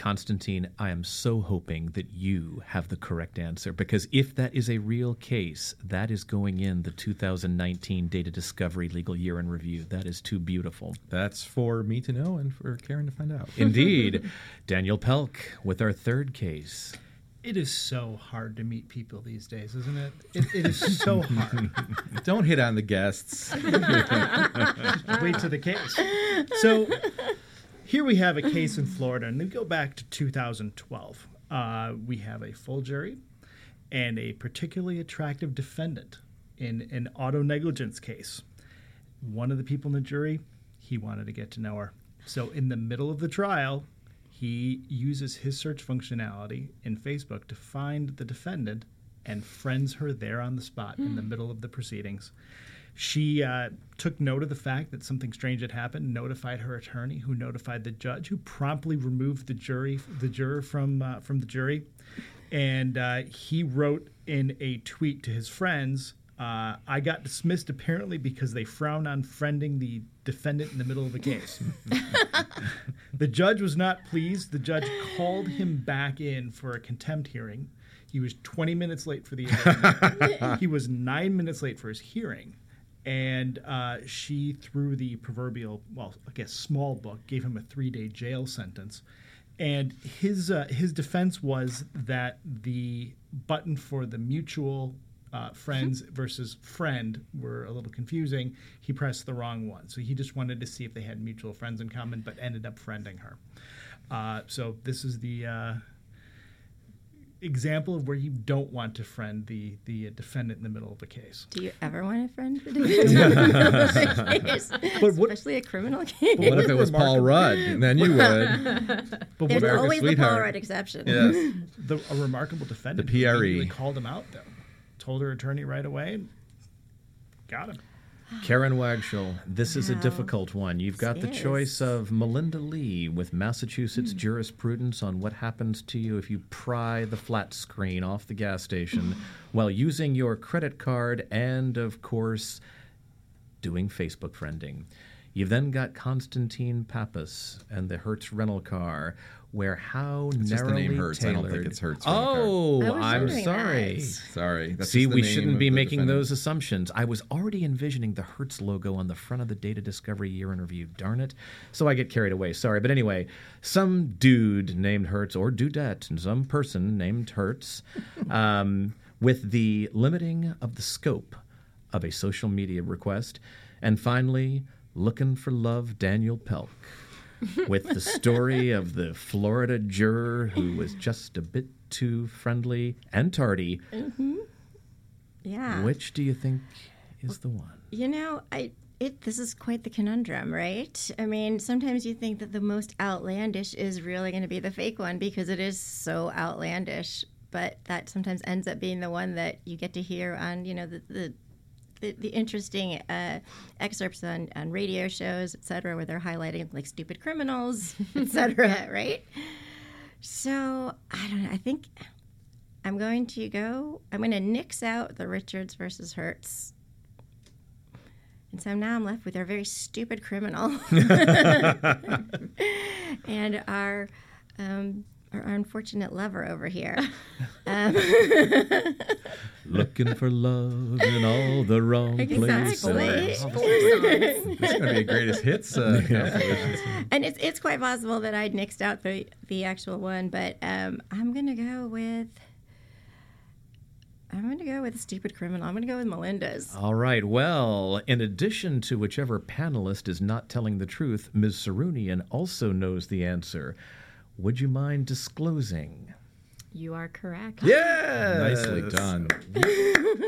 [SPEAKER 2] Constantine, I am so hoping that you have the correct answer because if that is a real case, that is going in the 2019 Data Discovery Legal Year in Review. That is too beautiful.
[SPEAKER 5] That's for me to know and for Karen to find out.
[SPEAKER 2] Indeed. Daniel Pelk with our third case.
[SPEAKER 4] It is so hard to meet people these days, isn't it? It, it is so hard.
[SPEAKER 5] Don't hit on the guests.
[SPEAKER 4] Wait to the case. So here we have a case in Florida, and we go back to 2012. Uh, we have a full jury and a particularly attractive defendant in an auto negligence case. One of the people in the jury, he wanted to get to know her. So in the middle of the trial, he uses his search functionality in Facebook to find the defendant and friends her there on the spot in the middle of the proceedings. She uh, took note of the fact that something strange had happened, notified her attorney, who notified the judge, who promptly removed the jury, the juror from uh, from the jury, and uh, he wrote in a tweet to his friends. Uh, I got dismissed apparently because they frown on friending the defendant in the middle of a case. the judge was not pleased. The judge called him back in for a contempt hearing. He was 20 minutes late for the hearing. he was nine minutes late for his hearing. And uh, she, through the proverbial, well, I guess small book, gave him a three day jail sentence. And his, uh, his defense was that the button for the mutual uh, friends versus friend were a little confusing. He pressed the wrong one. So he just wanted to see if they had mutual friends in common, but ended up friending her. Uh, so this is the uh, example of where you don't want to friend the the uh, defendant in the middle of a case.
[SPEAKER 3] Do you ever want to friend the defendant? case?
[SPEAKER 4] But what-
[SPEAKER 3] Especially a criminal case.
[SPEAKER 5] what if it was Paul Rudd? Then you would.
[SPEAKER 4] But
[SPEAKER 3] There's
[SPEAKER 5] America's
[SPEAKER 3] always the Paul. Rudd exception.
[SPEAKER 5] Yes.
[SPEAKER 4] the, a remarkable defendant
[SPEAKER 5] The
[SPEAKER 4] who
[SPEAKER 5] PRE.
[SPEAKER 4] immediately called him out though, told her attorney right away, got him.
[SPEAKER 2] Karen Wagshall, this is a difficult one. You've got the
[SPEAKER 3] This
[SPEAKER 2] choice of Melinda Lee with Massachusetts hmm. jurisprudence on what happens to you if you pry the flat screen off the gas station while using your credit card and, of course, doing Facebook friending. You've then got Constantine Pappas and the Hertz rental car, where how
[SPEAKER 5] It's just the
[SPEAKER 2] narrowly
[SPEAKER 5] name Hertz. I don't think
[SPEAKER 2] tailored-
[SPEAKER 5] it's Hertz rental.
[SPEAKER 2] Oh,
[SPEAKER 3] I was
[SPEAKER 2] I'm sorry.
[SPEAKER 3] that.
[SPEAKER 5] Sorry. That's
[SPEAKER 2] See, we shouldn't be making
[SPEAKER 5] defendant.
[SPEAKER 2] those assumptions. I was already envisioning the Hertz logo on the front of the Data Discovery Year in Review. Darn it. So I get carried away. Sorry. But anyway, some dude named Hertz or dudette, and some person named Hertz, um, with the limiting of the scope of a social media request. And finally, looking for love, Daniel Pelk. with the story of the Florida juror who was just a bit too friendly and tardy. Mm-hmm.
[SPEAKER 3] Yeah.
[SPEAKER 2] Which do you think is the one?
[SPEAKER 3] You know, I it this is quite the conundrum, right? I mean, sometimes you think that the most outlandish is really going to be the fake one because it is so outlandish, but that sometimes ends up being the one that you get to hear on, you know, the the the, the interesting uh, excerpts on, on radio shows, et cetera, where they're highlighting like stupid criminals, et cetera, right? So I don't know. I think I'm going to go. I'm going to nix out the Richards versus Hertz and so now I'm left with our very stupid criminal and our, um, our our unfortunate lover over here. Um,
[SPEAKER 2] Looking for love in all the wrong places.
[SPEAKER 3] Exactly.
[SPEAKER 5] This is going to be a greatest hits uh, compilation.
[SPEAKER 3] And it's it's quite possible that I'd nixed out the the actual one, but um, I'm gonna go with I'm gonna go with Stupid Criminal. I'm gonna go with Melinda's.
[SPEAKER 2] All right. Well, in addition to whichever panelist is not telling the truth, Ms. Sarunian also knows the answer. Would you mind disclosing?
[SPEAKER 1] You are correct.
[SPEAKER 2] Yeah,
[SPEAKER 5] Nicely done.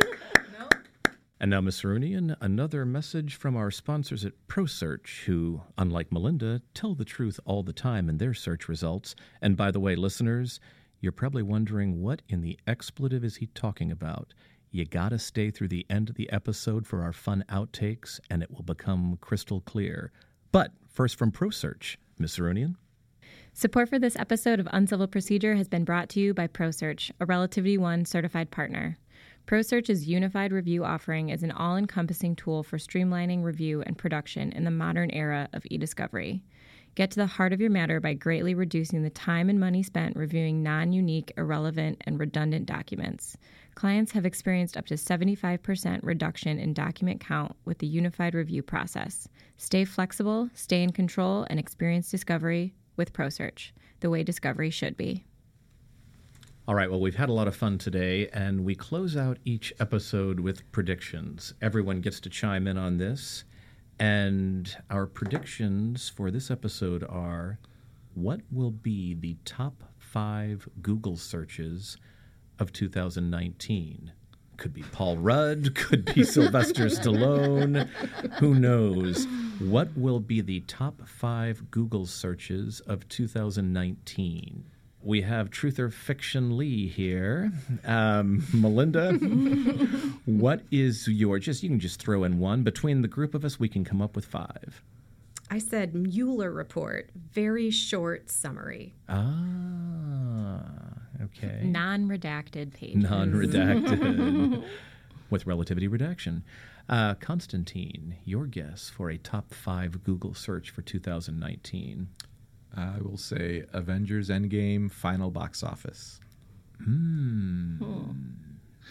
[SPEAKER 2] And now, Ms. Sarunian, another message from our sponsors at ProSearch, who, unlike Melinda, tell the truth all the time in their search results. And by the way, listeners, you're probably wondering what in the expletive is he talking about? You gotta stay through the end of the episode for our fun outtakes, and it will become crystal clear. But first from ProSearch, Ms. Sarunian.
[SPEAKER 1] Support for this episode of Uncivil Procedure has been brought to you by ProSearch, a RelativityOne certified partner. ProSearch's unified review offering is an all encompassing tool for streamlining review and production in the modern era of e discovery. Get to the heart of your matter by greatly reducing the time and money spent reviewing non unique, irrelevant, and redundant documents. Clients have experienced up to 75% reduction in document count with the unified review process. Stay flexible, stay in control, and experience discovery with ProSearch, the way discovery should be.
[SPEAKER 2] All right, well, we've had a lot of fun today, and we close out each episode with predictions. Everyone gets to chime in on this. And our predictions for this episode are what will be the top five Google searches of 2019? Could be Paul Rudd, could be Sylvester Stallone. Who knows? What will be the top five Google searches of 2019? We have Truth or Fiction Lee here. Um, Melinda, what is your just? You can just throw in one. Between the group of us, we can come up with five.
[SPEAKER 6] I said Mueller report, very short summary.
[SPEAKER 2] Ah, okay.
[SPEAKER 1] Non redacted pages.
[SPEAKER 2] Non-redacted with relativity redaction. Uh, Constantine, your guess for a top five Google search for 2019?
[SPEAKER 5] I will say Avengers Endgame final box office. Mmm.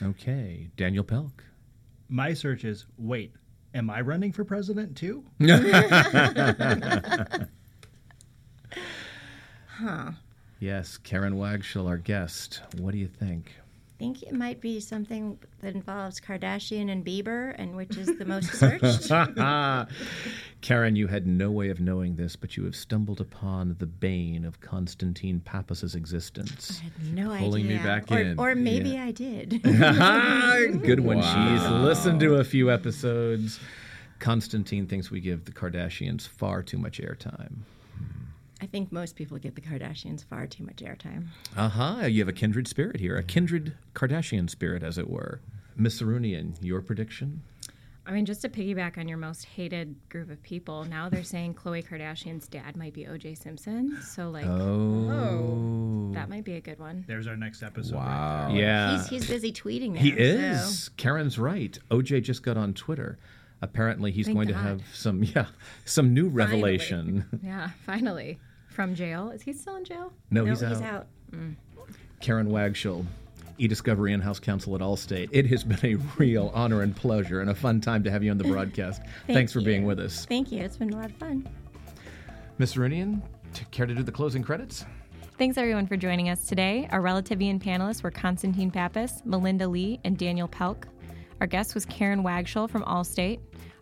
[SPEAKER 2] Okay, Daniel Pelk.
[SPEAKER 4] My search is wait, am I running for president too?
[SPEAKER 2] Yes, Karen Wagshall, our guest. What do you think?
[SPEAKER 3] I think it might be something that involves Kardashian and Bieber, and which is the most searched.
[SPEAKER 2] Karen, you had no way of knowing this, but you have stumbled upon the bane of Constantine Pappas's existence.
[SPEAKER 3] I had no
[SPEAKER 5] Pulling me back
[SPEAKER 3] or,
[SPEAKER 5] in.
[SPEAKER 3] or maybe
[SPEAKER 5] Yeah.
[SPEAKER 3] I did.
[SPEAKER 2] Good one.
[SPEAKER 5] Wow.
[SPEAKER 2] She's listened to a few episodes. Constantine thinks we give the Kardashians far too much airtime.
[SPEAKER 3] I think most people give the Kardashians far too much airtime.
[SPEAKER 2] Aha, you have a kindred spirit here, a kindred Kardashian spirit, as it were. Miss Arunian, your prediction?
[SPEAKER 1] I mean, just to piggyback on your most hated group of people, now they're saying Khloe Kardashian's dad might be OJ Simpson. So, like,
[SPEAKER 2] oh. oh.
[SPEAKER 1] that might be a good one.
[SPEAKER 4] There's our next episode.
[SPEAKER 5] Wow.
[SPEAKER 4] there.
[SPEAKER 2] Yeah.
[SPEAKER 3] He's, he's busy tweeting now.
[SPEAKER 2] He
[SPEAKER 3] so-
[SPEAKER 2] is. Karen's right. OJ just got on Twitter. Apparently, he's
[SPEAKER 1] Thank
[SPEAKER 2] going to have some, yeah, some new revelation.
[SPEAKER 1] Yeah, finally. From jail. Is he still in jail?
[SPEAKER 2] No,
[SPEAKER 3] No,
[SPEAKER 2] he's,
[SPEAKER 3] he's,
[SPEAKER 2] out.
[SPEAKER 3] out. Mm.
[SPEAKER 2] Karen Wagshall, e-discovery in-house counsel at Allstate. It has been a real honor and pleasure and a fun time to have you on the broadcast.
[SPEAKER 3] Thank
[SPEAKER 2] Thanks for
[SPEAKER 3] you.
[SPEAKER 2] being with us.
[SPEAKER 3] Thank you. It's been a lot of fun.
[SPEAKER 2] Miss Arunian, t- care to do the closing credits?
[SPEAKER 1] Thanks everyone for joining us today. Our Relativian panelists were Constantine Pappas, Melinda Lee, and Daniel Pelk. Our guest was Karen Wagshall from Allstate.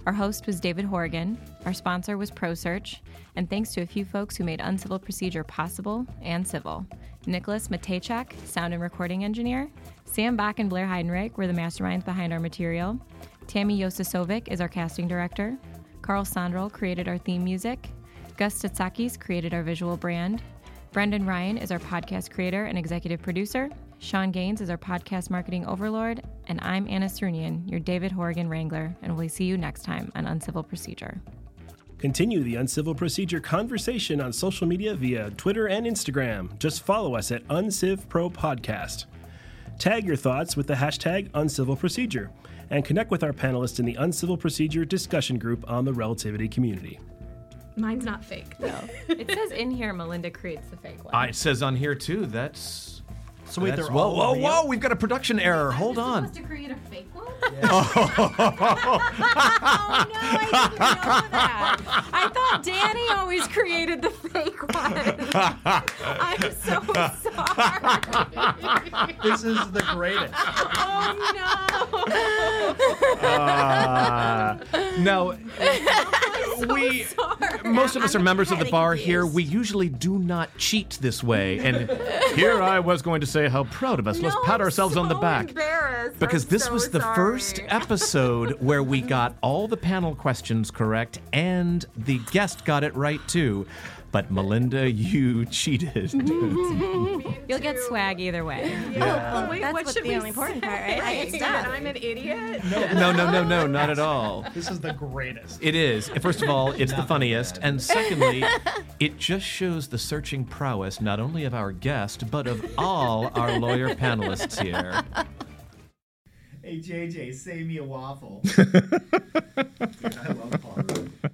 [SPEAKER 1] Our host was David Horrigan. Our sponsor was ProSearch. And thanks to a few folks who made Uncivil Procedure possible and civil. Nicholas Matejchak, sound and recording engineer. Sam Bach and Blair Heidenreich were the masterminds behind our material. Tammy Yosisovic is our casting director. Carl Sondrel created our theme music. Gus Statsakis created our visual brand. Brendan Ryan is our podcast creator and executive producer. Sean Gaines is our podcast marketing overlord. And I'm Anna Cernian, your David Horrigan Wrangler, and we'll see you next time on Uncivil Procedure.
[SPEAKER 7] Continue the Uncivil Procedure conversation on social media via Twitter and Instagram. Just follow us at UncivPro Podcast. Tag your thoughts with the hashtag Uncivil Procedure and connect with our panelists in the Uncivil Procedure discussion group on the Relativity community.
[SPEAKER 6] Mine's not fake, though.
[SPEAKER 1] It says in here Melinda creates the fake one.
[SPEAKER 2] Uh, it says on here too. That's
[SPEAKER 4] So wait,
[SPEAKER 2] That's-
[SPEAKER 4] they're
[SPEAKER 2] whoa,
[SPEAKER 4] all
[SPEAKER 2] whoa,
[SPEAKER 4] real?
[SPEAKER 2] whoa! We've got a production error. Hold on.
[SPEAKER 3] to create a fake one?
[SPEAKER 6] Oh. oh no, I didn't know that. I thought Danny always created the fake one. I'm so sorry.
[SPEAKER 4] This is the greatest.
[SPEAKER 6] Oh
[SPEAKER 2] No, uh, we most of us are members of the bar here. We usually do not cheat this way. And here I was going to say how proud of us. Let's pat
[SPEAKER 6] I'm
[SPEAKER 2] ourselves on the back. Because
[SPEAKER 6] I'm
[SPEAKER 2] this
[SPEAKER 6] so
[SPEAKER 2] was the
[SPEAKER 6] sorry.
[SPEAKER 2] first episode where we got all the panel questions correct and the guest got it right too. But Melinda, you cheated.
[SPEAKER 6] You'll get swag either way.
[SPEAKER 3] Oh, oh, wait,
[SPEAKER 1] That's
[SPEAKER 3] what
[SPEAKER 1] what
[SPEAKER 3] should
[SPEAKER 1] the
[SPEAKER 3] we
[SPEAKER 1] only important part, right? I
[SPEAKER 3] Right,
[SPEAKER 1] get
[SPEAKER 3] that
[SPEAKER 1] stuff.
[SPEAKER 3] I'm an idiot.
[SPEAKER 2] no, no, no, no, not at all.
[SPEAKER 4] This is the greatest.
[SPEAKER 2] It is. First of all, it's the funniest. And secondly, it just shows the searching prowess not only of our guest, but of all our lawyer panelists here.
[SPEAKER 8] Hey JJ, save me a waffle. Dude, I love Paul.